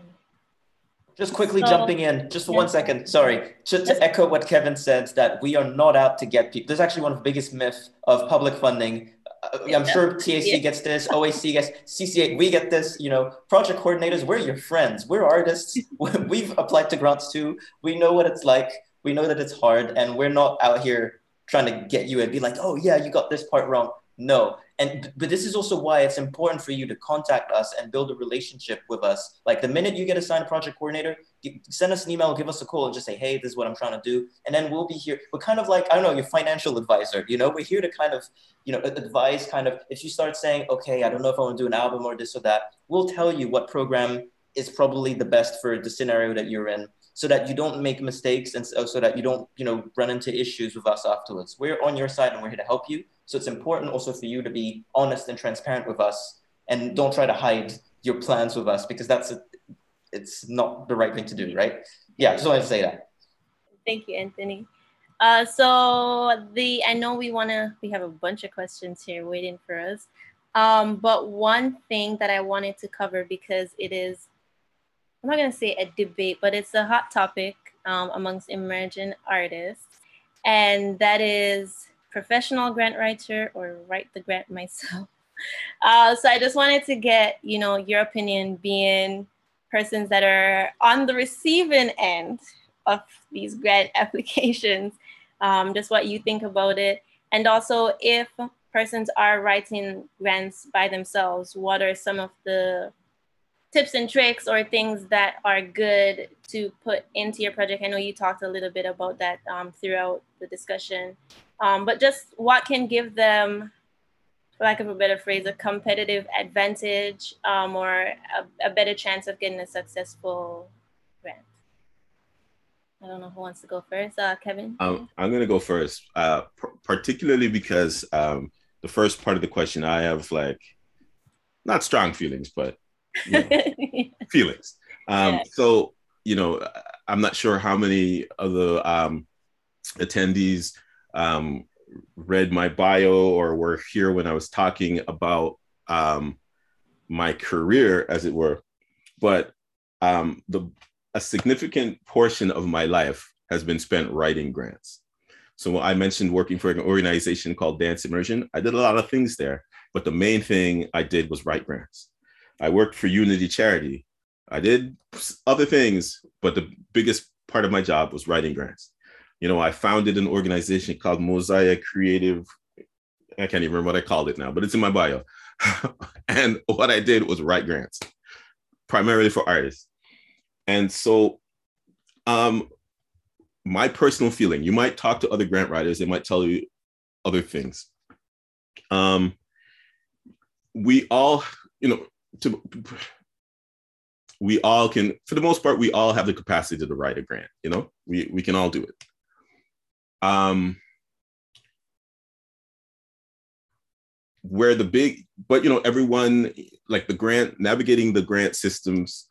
[SPEAKER 2] Just quickly so, jumping in, just for yeah. one second. Sorry, just to echo what Kevin said, that we are not out to get people. This is actually one of the biggest myths of public funding. Uh, I'm sure TAC yeah. gets this, OAC gets, CCA, we get this. You know, project coordinators, we're your friends. We're artists. <laughs> We've applied to grants too. We know what it's like. We know that it's hard, and we're not out here trying to get you and be like, oh yeah, you got this part wrong. No, and but this is also why it's important for you to contact us and build a relationship with us. Like the minute you get assigned a project coordinator send us an email give us a call and just say hey this is what i'm trying to do. And then we'll be here. We're kind of like i don't know your financial advisor you know? We're here to kind of you know advise kind of if you start saying okay i don't know if i want to do an album or this or that we'll tell you what program is probably the best for the scenario that you're in so that you don't make mistakes and so, so that you don't you know run into issues with us afterwards. We're on your side and we're here to help you so it's important also for you to be honest and transparent with us and don't try to hide your plans with us because that's a, it's not the right thing to do, right? Yeah, just wanted to say that.
[SPEAKER 1] Thank you, Anthony. Uh, so the I know we want to we have a bunch of questions here waiting for us. Um, but one thing that I wanted to cover because it is I'm not gonna say a debate, but it's a hot topic um, amongst emerging artists, and that is professional grant writer or write the grant <laughs> myself. Uh, so I just wanted to get, you know, your opinion being persons that are on the receiving end of these grant <laughs> applications, um, just what you think about it. And also if persons are writing grants by themselves, what are some of the tips and tricks or things that are good to put into your project? I know you talked a little bit about that um, throughout the discussion, um, but just what can give them, for lack of a better phrase, a competitive advantage um, or a, a, better chance of getting a successful grant? I don't know who wants to go first. Uh, Kevin?
[SPEAKER 3] Um, I'm going to go first, uh, particularly because um, the first part of the question, I have like, not strong feelings, but you know, <laughs> feelings. Um, yeah. So, you know, I'm not sure how many of the um, attendees um, read my bio or were here when I was talking about um, my career, as it were. But um, the a significant portion of my life has been spent writing grants. So I mentioned working for an organization called Dance Immersion. I did a lot of things there, but the main thing I did was write grants. I worked for Unity Charity. I did other things, but the biggest part of my job was writing grants. You know, I founded an organization called Mosaic Creative. I can't even remember what I called it now, but it's in my bio. <laughs> and what I did was write grants, primarily for artists. And so, um, my personal feeling, you might talk to other grant writers, they might tell you other things. Um, we all, you know, to we all can for the most part we all have the capacity to write a grant you know? We we can all do it. Um where the big but you know everyone like the grant navigating the grant systems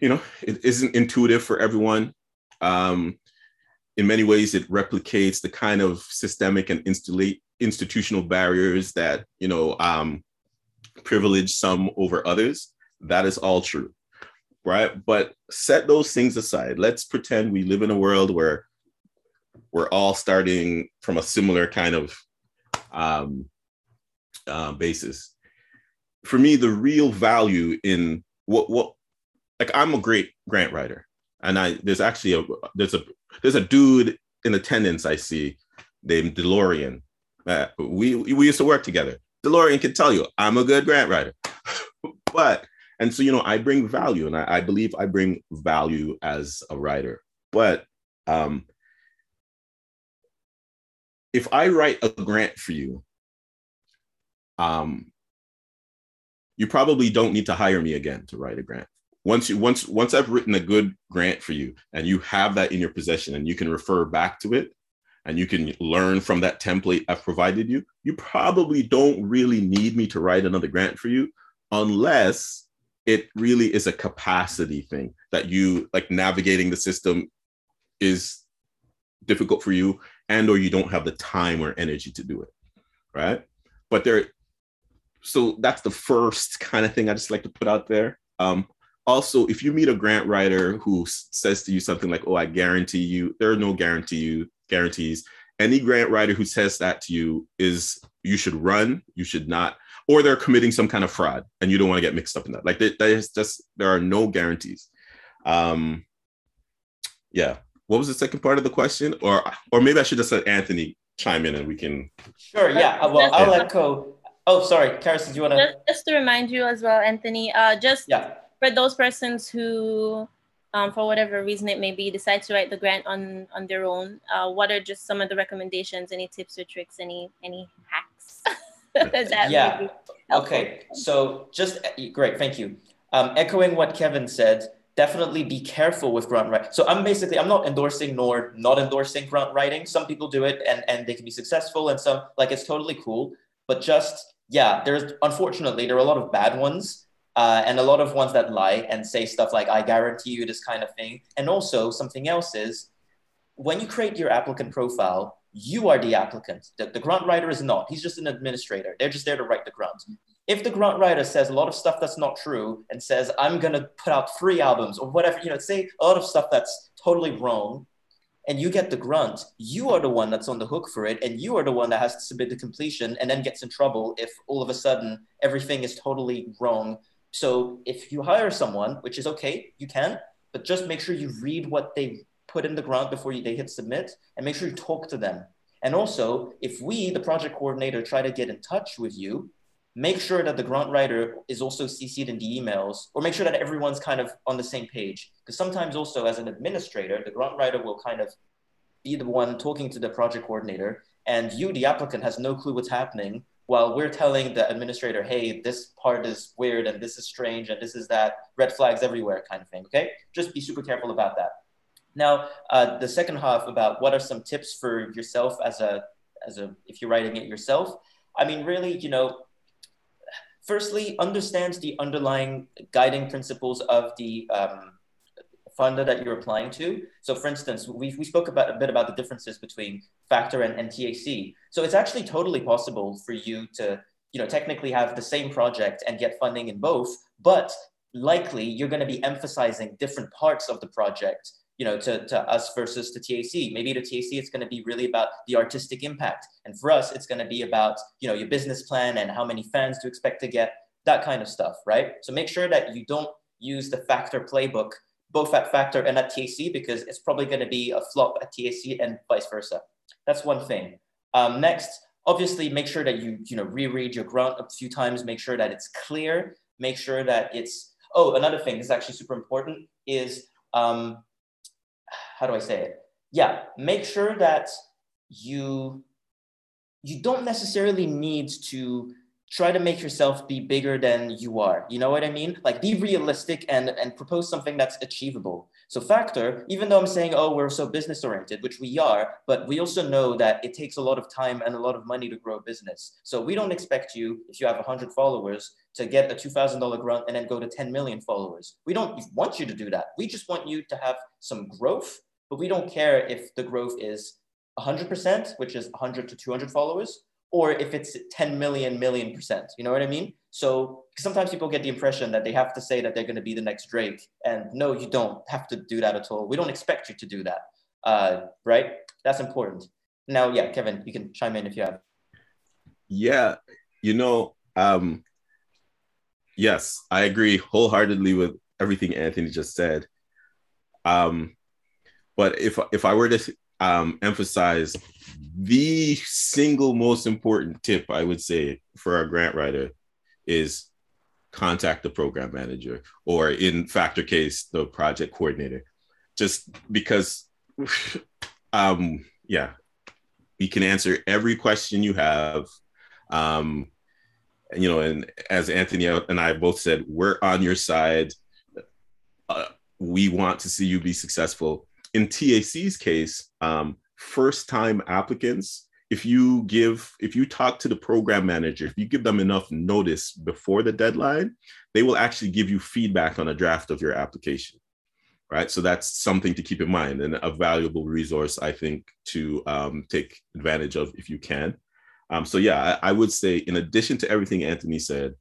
[SPEAKER 3] you know it isn't intuitive for everyone. Um in many ways it replicates the kind of systemic and institutional barriers that you know um privilege some over others. That is all true. Right. But set those things aside. Let's pretend we live in a world where we're all starting from a similar kind of um, uh, basis. For me, the real value in what what like I'm a great grant writer, and I there's actually a there's a there's a dude in attendance I see named DeLorean. Uh, we we used to work together. DeLorean can tell you I'm a good grant writer. <laughs> but, and so, you know, I bring value and I, I believe I bring value as a writer. But um, if I write a grant for you, um, you probably don't need to hire me again to write a grant. Once you once once I've written a good grant for you and you have that in your possession and you can refer back to it and you can learn from that template I've provided you, you probably don't really need me to write another grant for you unless it really is a capacity thing that you like navigating the system is difficult for you and or you don't have the time or energy to do it right? But there so that's the first kind of thing i just like to put out there. Um, also if you meet a grant writer who says to you something like oh i guarantee you there are no guarantee you guarantees any grant writer who says that to you is you should run you should not or they're committing some kind of fraud and you don't want to get mixed up in that. Like there's just there are no guarantees. Um, yeah. What was the second part of the question? Or or maybe I should just let Anthony chime in and we can.
[SPEAKER 2] Sure. Yeah. Well, I'll echo. Oh, sorry, Karis, do you want to?
[SPEAKER 1] Just, just to remind you as well, Anthony. Uh, just yeah. for those persons who, um, for whatever reason it may be, decide to write the grant on on their own. Uh, what are just some of the recommendations? Any tips or tricks? Any any hacks? <laughs>
[SPEAKER 2] yeah. Okay. So just great. Thank you. Um, echoing what Kevin said, definitely be careful with grant writing. So I'm basically I'm not endorsing nor not endorsing grant writing. Some people do it and and they can be successful, and some like it's totally cool. But just yeah, there's unfortunately there are a lot of bad ones. Uh, and a lot of ones that lie and say stuff like "I guarantee you" this kind of thing. And also something else is when you create your applicant profile, you are the applicant. The, the grant writer is not. He's just an administrator. They're just there to write the grant. If the grant writer says a lot of stuff that's not true and says, I'm going to put out three albums or whatever, you know, say a lot of stuff that's totally wrong, and you get the grant, you are the one that's on the hook for it. And you are the one that has to submit the completion and then gets in trouble if all of a sudden everything is totally wrong. So if you hire someone, which is okay, you can, but just make sure you read what they put in the grant before you, they hit submit and make sure you talk to them. And also, if we, the project coordinator, try to get in touch with you, make sure that the grant writer is also CC'd in the emails or make sure that everyone's kind of on the same page. Because sometimes also as an administrator, the grant writer will kind of be the one talking to the project coordinator and you, the applicant, has no clue what's happening while we're telling the administrator, hey, this part is weird and this is strange and this is that, red flags everywhere kind of thing, okay? Just be super careful about that. Now, uh, the second half about what are some tips for yourself as a, as a, if you're writing it yourself. I mean, really, you know, firstly, understand the underlying guiding principles of the um, funder that you're applying to. So for instance, we, we spoke about a bit about the differences between Factor and, and TAC. So it's actually totally possible for you to, you know, technically have the same project and get funding in both, but likely you're going to be emphasizing different parts of the project you know, to, to us versus to TAC. Maybe to TAC, it's going to be really about the artistic impact. And for us, it's going to be about, you know, your business plan and how many fans to expect to get, that kind of stuff, right? So make sure that you don't use the Factor playbook, both at Factor and at TAC, because it's probably going to be a flop at TAC and vice versa. That's one thing. Um, next, obviously make sure that you, you know, reread your grant a few times, make sure that it's clear, make sure that it's, oh, another thing, this is actually super important, is um, how do I say it? Yeah, make sure that you you don't necessarily need to try to make yourself be bigger than you are. You know what I mean? Like be realistic and and propose something that's achievable. So Factor, even though I'm saying, oh, we're so business oriented, which we are, but we also know that it takes a lot of time and a lot of money to grow a business. So we don't expect you, if you have 100 followers, to get a $2,000 grant and then go to 10 million followers. We don't want you to do that. We just want you to have some growth but we don't care if the growth is 100%, which is 100 to 200 followers, or if it's 10 million, million percent. You know what I mean? So sometimes people get the impression that they have to say that they're going to be the next Drake. And no, you don't have to do that at all. We don't expect you to do that. Uh, right? That's important. Now, yeah, Kevin, you can chime in if you have.
[SPEAKER 3] Yeah, you know, um, yes, I agree wholeheartedly with everything Anthony just said. Um, but if if I were to um, emphasize the single most important tip, I would say for a grant writer is contact the program manager, or in Factor case, the project coordinator, just because, um, yeah, we can answer every question you have. Um, you know, and as Anthony and I both said, we're on your side. Uh, we want to see you be successful. In TAC's case, um, first time applicants, if you give, if you talk to the program manager, if you give them enough notice before the deadline, they will actually give you feedback on a draft of your application right? So that's something to keep in mind and a valuable resource, I think, to um, take advantage of if you can. Um, so yeah, I, I, would say, in addition to everything Anthony said,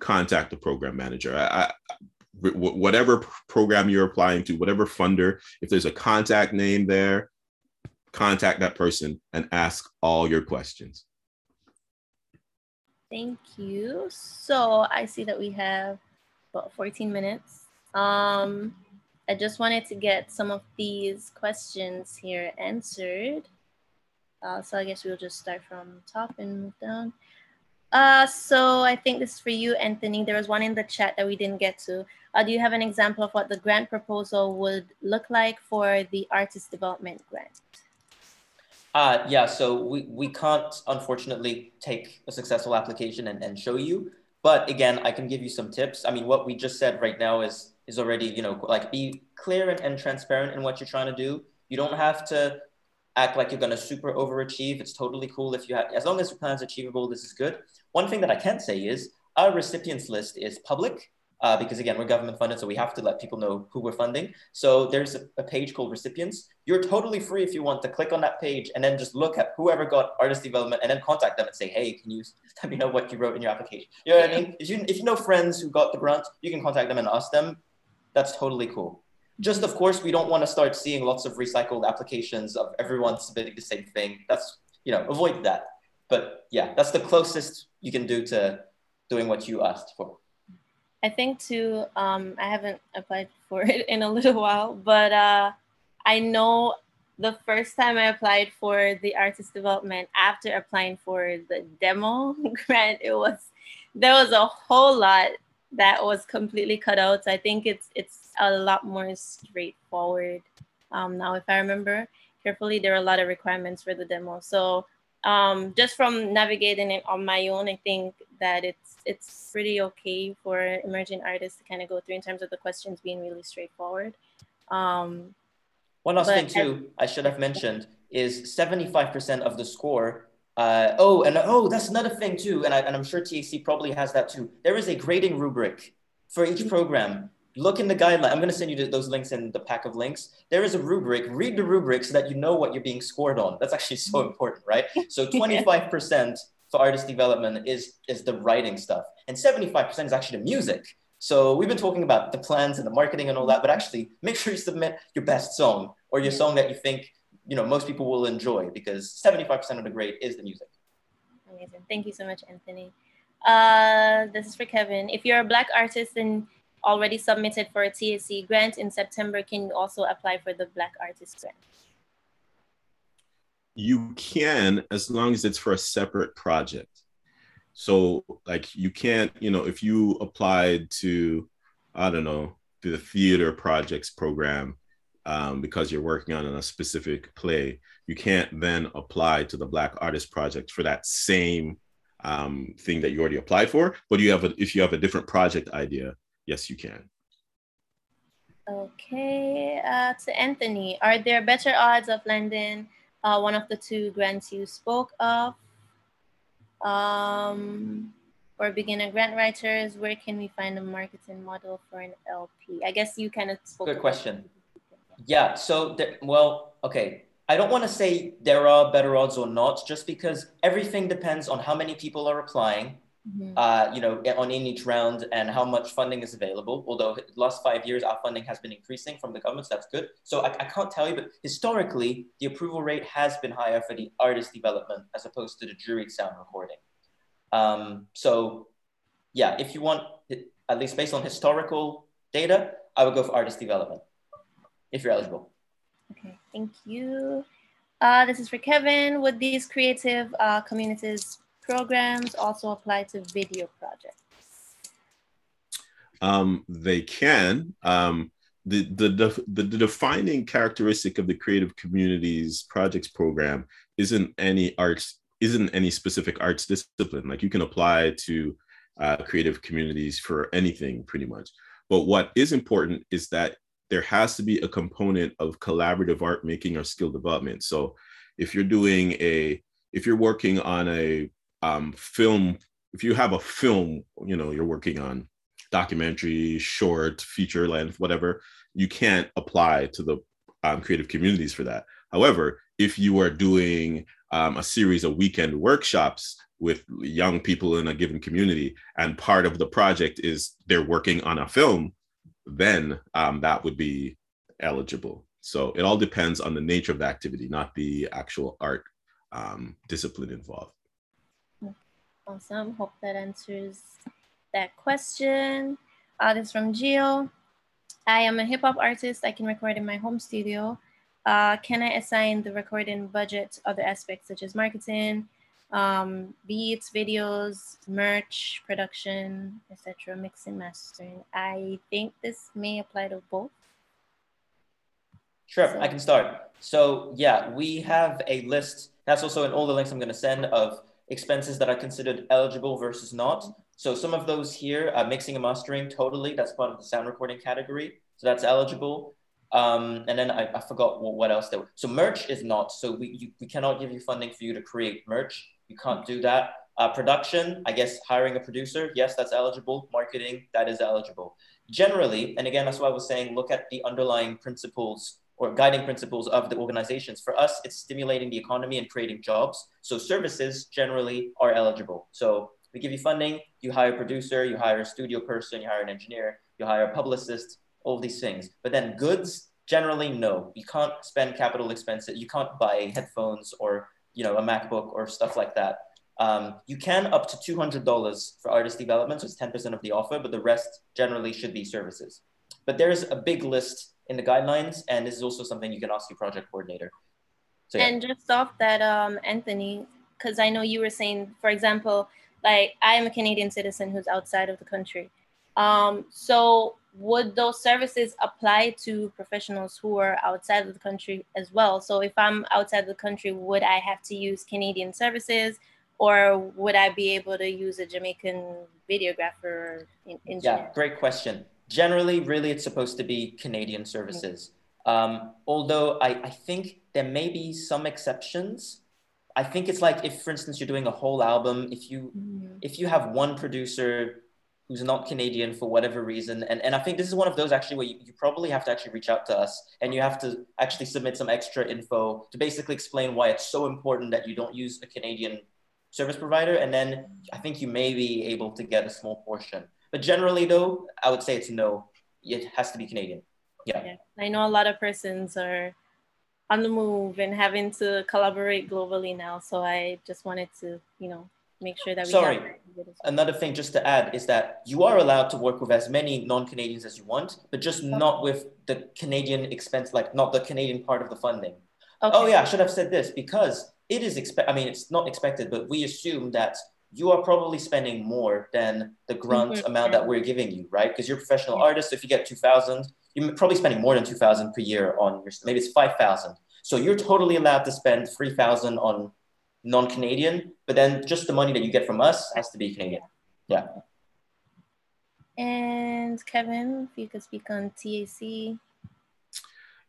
[SPEAKER 3] contact the program manager. I, I, whatever program you're applying to, whatever funder, if there's a contact name there, contact that person and ask all your questions.
[SPEAKER 1] Thank you. So I see that we have about 14 minutes. Um, I just wanted to get some of these questions here answered. Uh, so I guess we'll just start from top and move down. Uh, so I think this is for you, Anthony. There was one in the chat that we didn't get to. Uh, do you have an example of what the grant proposal would look like for the artist development grant?
[SPEAKER 2] Uh, yeah, so we, we can't unfortunately take a successful application and, and show you. But again, I can give you some tips. I mean, what we just said right now is is already, you know, like be clear and, and transparent in what you're trying to do. You don't have to act like you're going to super overachieve. It's totally cool if you have, as long as your plan's achievable, this is good. One thing that I can say is our recipients list is public uh, because again, we're government funded, so we have to let people know who we're funding. So there's a, a, page called recipients. You're totally free if you want to click on that page and then just look at whoever got artist development and then contact them and say, hey, can you <laughs> let me know what you wrote in your application? You know what I mean? If you, if you know friends who got the grant, you can contact them and ask them that's totally cool. Just of course, we don't want to start seeing lots of recycled applications of everyone submitting the same thing. That's, you know, avoid that. But yeah, that's the closest you can do to doing what you asked for.
[SPEAKER 1] I think too, um, I haven't applied <laughs> for it in a little while, but uh, I know the first time I applied for the artist development after applying for the demo <laughs> grant, it was there was a whole lot that was completely cut out. So I think it's it's a lot more straightforward um, now. If I remember carefully, there are a lot of requirements for the demo. So um, just from navigating it on my own, I think that it's it's pretty okay for emerging artists to kind of go through in terms of the questions being really straightforward. Um,
[SPEAKER 2] One last thing too, I, I should have mentioned is 75% of the score uh, oh, and oh, that's another thing too, and, I, and I'm sure TAC probably has that too. There is a grading rubric for each program. Look in the guideline. I'm going to send you those links in the pack of links. There is a rubric. Read the rubric so that you know what you're being scored on. That's actually so mm-hmm. important, right? So <laughs> 25% for artist development is is the writing stuff, and 75% is actually the music. So we've been talking about the plans and the marketing and all that, but actually make sure you submit your best song or your song that you think you know most people will enjoy because 75% of the grade is the music
[SPEAKER 1] amazing thank you so much anthony uh, this is for kevin if you're a black artist and already submitted for a TAC grant in september can you also apply for the black artist grant
[SPEAKER 3] you can as long as it's for a separate project so like you can't you know if you applied to i don't know the theater projects program um, because you're working on a specific play, you can't then apply to the Black Artist Project for that same um, thing that you already applied for. But you have a, if you have a different project idea, yes, you can.
[SPEAKER 1] Okay, uh, to Anthony, are there better odds of landing uh, one of the two grants you spoke of? Um, for beginner grant writers, where can we find a marketing model for an LP? I guess you kind of spoke.
[SPEAKER 2] Good question. Yeah. So, there, well, okay. I don't want to say there are better odds or not, just because everything depends on how many people are applying, mm-hmm. uh, you know, on in each round and how much funding is available. Although the last five years, our funding has been increasing from the government, so that's good. So I, I can't tell you, but historically, the approval rate has been higher for the artist development as opposed to the juried sound recording. Um, so yeah, if you want, at least based on historical data, I would go for artist development if you're eligible.
[SPEAKER 1] Okay, thank you. Uh, this is for Kevin. Would these creative uh, communities programs also apply to video projects?
[SPEAKER 3] Um, they can. Um, the, the, the, the defining characteristic of the creative communities projects program isn't any arts isn't any specific arts discipline like you can apply to uh, creative communities for anything pretty much but what is important is that there has to be a component of collaborative art making or skill development so if you're doing a if you're working on a um, film if you have a film you know you're working on documentary short feature length whatever you can't apply to the um, creative communities for that. However if you are doing um, a series of weekend workshops with young people in a given community and part of the project is they're working on a film then um, that would be eligible. So it all depends on the nature of the activity not the actual art um, discipline involved
[SPEAKER 1] awesome hope that answers that question uh, this is from Gio. I am a hip hop artist. I can record in my home studio. Uh, can I assign the recording budget to other aspects such as marketing, um, beats, videos, merch, production, etc., mixing, mastering? I think this may apply to both.
[SPEAKER 2] Sure, so. I can start. So yeah, we have a list. That's also in all the links I'm going to send of expenses that are considered eligible versus not. So some of those here, uh, mixing and mastering, totally, that's part of the sound recording category. So that's eligible. Um, and then I, I forgot what, what else there was. So merch is not. So we, you, we cannot give you funding for you to create merch. You can't do that. Uh, production, I guess hiring a producer, yes, that's eligible. Marketing, that is eligible. Generally, and again, that's why I was saying, look at the underlying principles or guiding principles of the organizations. For us, it's stimulating the economy and creating jobs. So services generally are eligible. So we give you funding, you hire a producer, you hire a studio person, you hire an engineer, you hire a publicist, all these things. But then goods, generally, no. You can't spend capital expenses. You can't buy headphones or you know a MacBook or stuff like that. Um, you can up to $200 for artist development, so it's 10% of the offer, but the rest generally should be services. But there's a big list in the guidelines, and this is also something you can ask your project coordinator.
[SPEAKER 1] So, yeah. And just off that, um, Anthony, because I know you were saying, for example, like I am a Canadian citizen who's outside of the country. Um, so would those services apply to professionals who are outside of the country as well? So if I'm outside of the country, would I have to use Canadian services or would I be able to use a Jamaican videographer in,
[SPEAKER 2] Yeah, great question. Generally, really, it's supposed to be Canadian services. Um, although I, I think there may be some exceptions. I think it's like if, for instance, you're doing a whole album, if you mm-hmm. if you have one producer who's not Canadian for whatever reason. And, and I think this is one of those actually where you, you probably have to actually reach out to us and you have to actually submit some extra info to basically explain why it's so important that you don't use a Canadian service provider. And then I think you may be able to get a small portion. But generally, though, I would say it's no. It has to be Canadian. Yeah. yeah.
[SPEAKER 1] I know a lot of persons are on the move and having to collaborate globally now. So I just wanted to, you know, make sure that we
[SPEAKER 2] sorry another thing just to add is that you are allowed to work with as many non-canadians as you want but just okay. not with the canadian expense like not the canadian part of the funding okay. oh yeah i should have said this because it is expect i mean it's not expected but we assume that you are probably spending more than the grant mm-hmm. amount that we're giving you right because you're a professional yeah. artist so if you get 2000 you're probably spending more than 2000 per year on your maybe it's 5000 so you're totally allowed to spend 3000 on non-Canadian, but then just the money that you get from us has to be Canadian. Yeah.
[SPEAKER 1] And Kevin, if you could speak on TAC.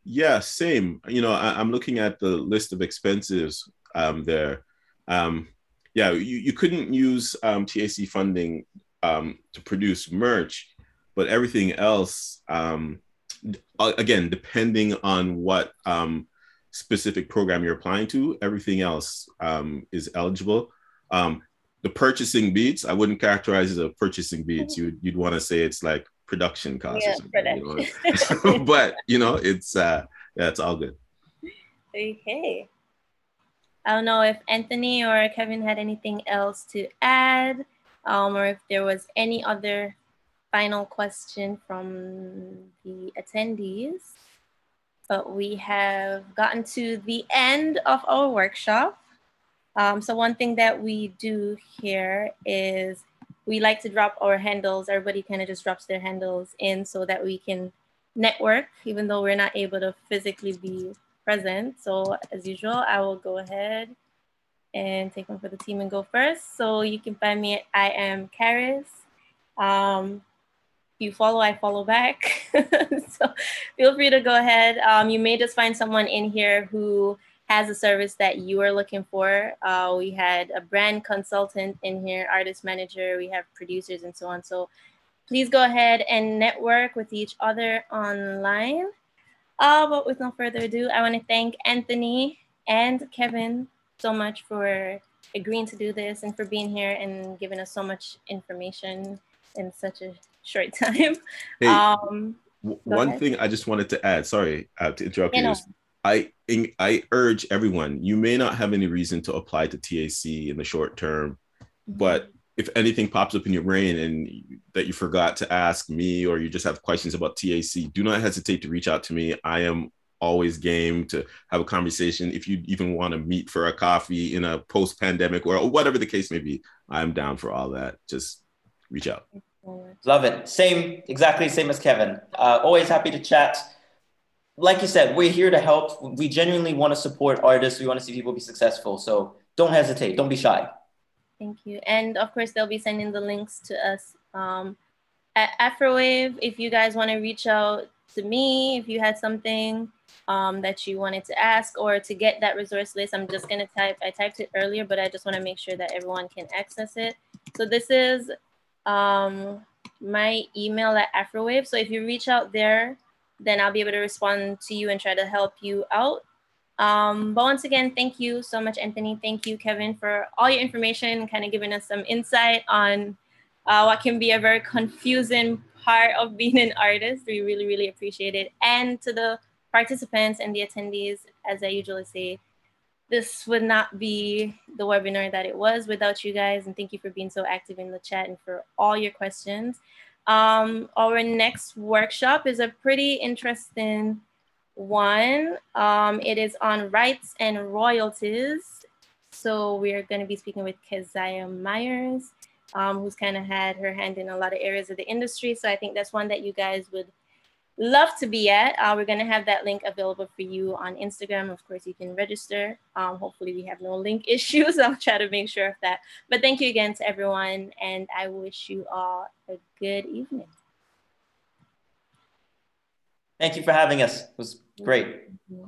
[SPEAKER 3] Yeah, same. You know, I, am looking at the list of expenses um, there. Um, yeah, you, you couldn't use um, TAC funding um, to produce merch, but everything else, um, again, depending on what um, specific program you're applying to. Everything else um, is eligible. Um, the purchasing beats, I wouldn't characterize as a purchasing beats. You'd, you'd want to say it's like production costs. Yeah, you know? <laughs> but you know, it's uh, yeah, it's all good.
[SPEAKER 1] Okay. I don't know if Anthony or Kevin had anything else to add, um, or if there was any other final question from the attendees but we have gotten to the end of our workshop. Um, so one thing that we do here is we like to drop our handles. Everybody kind of just drops their handles in so that we can network, even though we're not able to physically be present. So as usual, I will go ahead and take one for the team and go first. So you can find me at I am Karis. Um, you follow, I follow back. <laughs> so feel free to go ahead. Um, you may just find someone in here who has a service that you are looking for. Uh, we had a brand consultant in here, artist manager, we have producers and so on. So please go ahead and network with each other online. Uh, but with no further ado, I want to thank Anthony and Kevin so much for agreeing to do this and for being here and giving us so much information in such a short <laughs> time.
[SPEAKER 3] Hey, um, one ahead. thing I just wanted to add, sorry uh, to interrupt you, you I I urge everyone, you may not have any reason to apply to TAC in the short term, mm-hmm. but if anything pops up in your brain and that you forgot to ask me or you just have questions about TAC, do not hesitate to reach out to me. I am always game to have a conversation. If you even want to meet for a coffee in a post pandemic or whatever the case may be, I'm down for all that. Just reach out.
[SPEAKER 2] Love it. Same, exactly same as Kevin. Uh, always happy to chat. Like you said, we're here to help. We genuinely want to support artists. We want to see people be successful. So don't hesitate. Don't be shy.
[SPEAKER 1] Thank you. And of course, they'll be sending the links to us um, at Afrowave. If you guys want to reach out to me, if you had something um, that you wanted to ask or to get that resource list, I'm just going to type, I typed it earlier, but I just want to make sure that everyone can access it. So this is um, my email at Afrowave. So if you reach out there, then I'll be able to respond to you and try to help you out. Um, but once again, thank you so much, Anthony. Thank you, Kevin, for all your information, kind of giving us some insight on uh, what can be a very confusing part of being an artist. We really, really appreciate it. And to the participants and the attendees, as I usually say, this would not be the webinar that it was without you guys. And thank you for being so active in the chat and for all your questions. Um, our next workshop is a pretty interesting one. Um, it is on rights and royalties. So we're going to be speaking with Keziah Myers, um, who's kind of had her hand in a lot of areas of the industry. So I think that's one that you guys would love to be at. Uh, we're going to have that link available for you on Instagram. Of course, you can register. Um, hopefully, we have no link <laughs> issues. I'll try to make sure of that. But thank you again to everyone, and I wish you all a good evening.
[SPEAKER 2] Thank you for having us. It was great. Mm-hmm.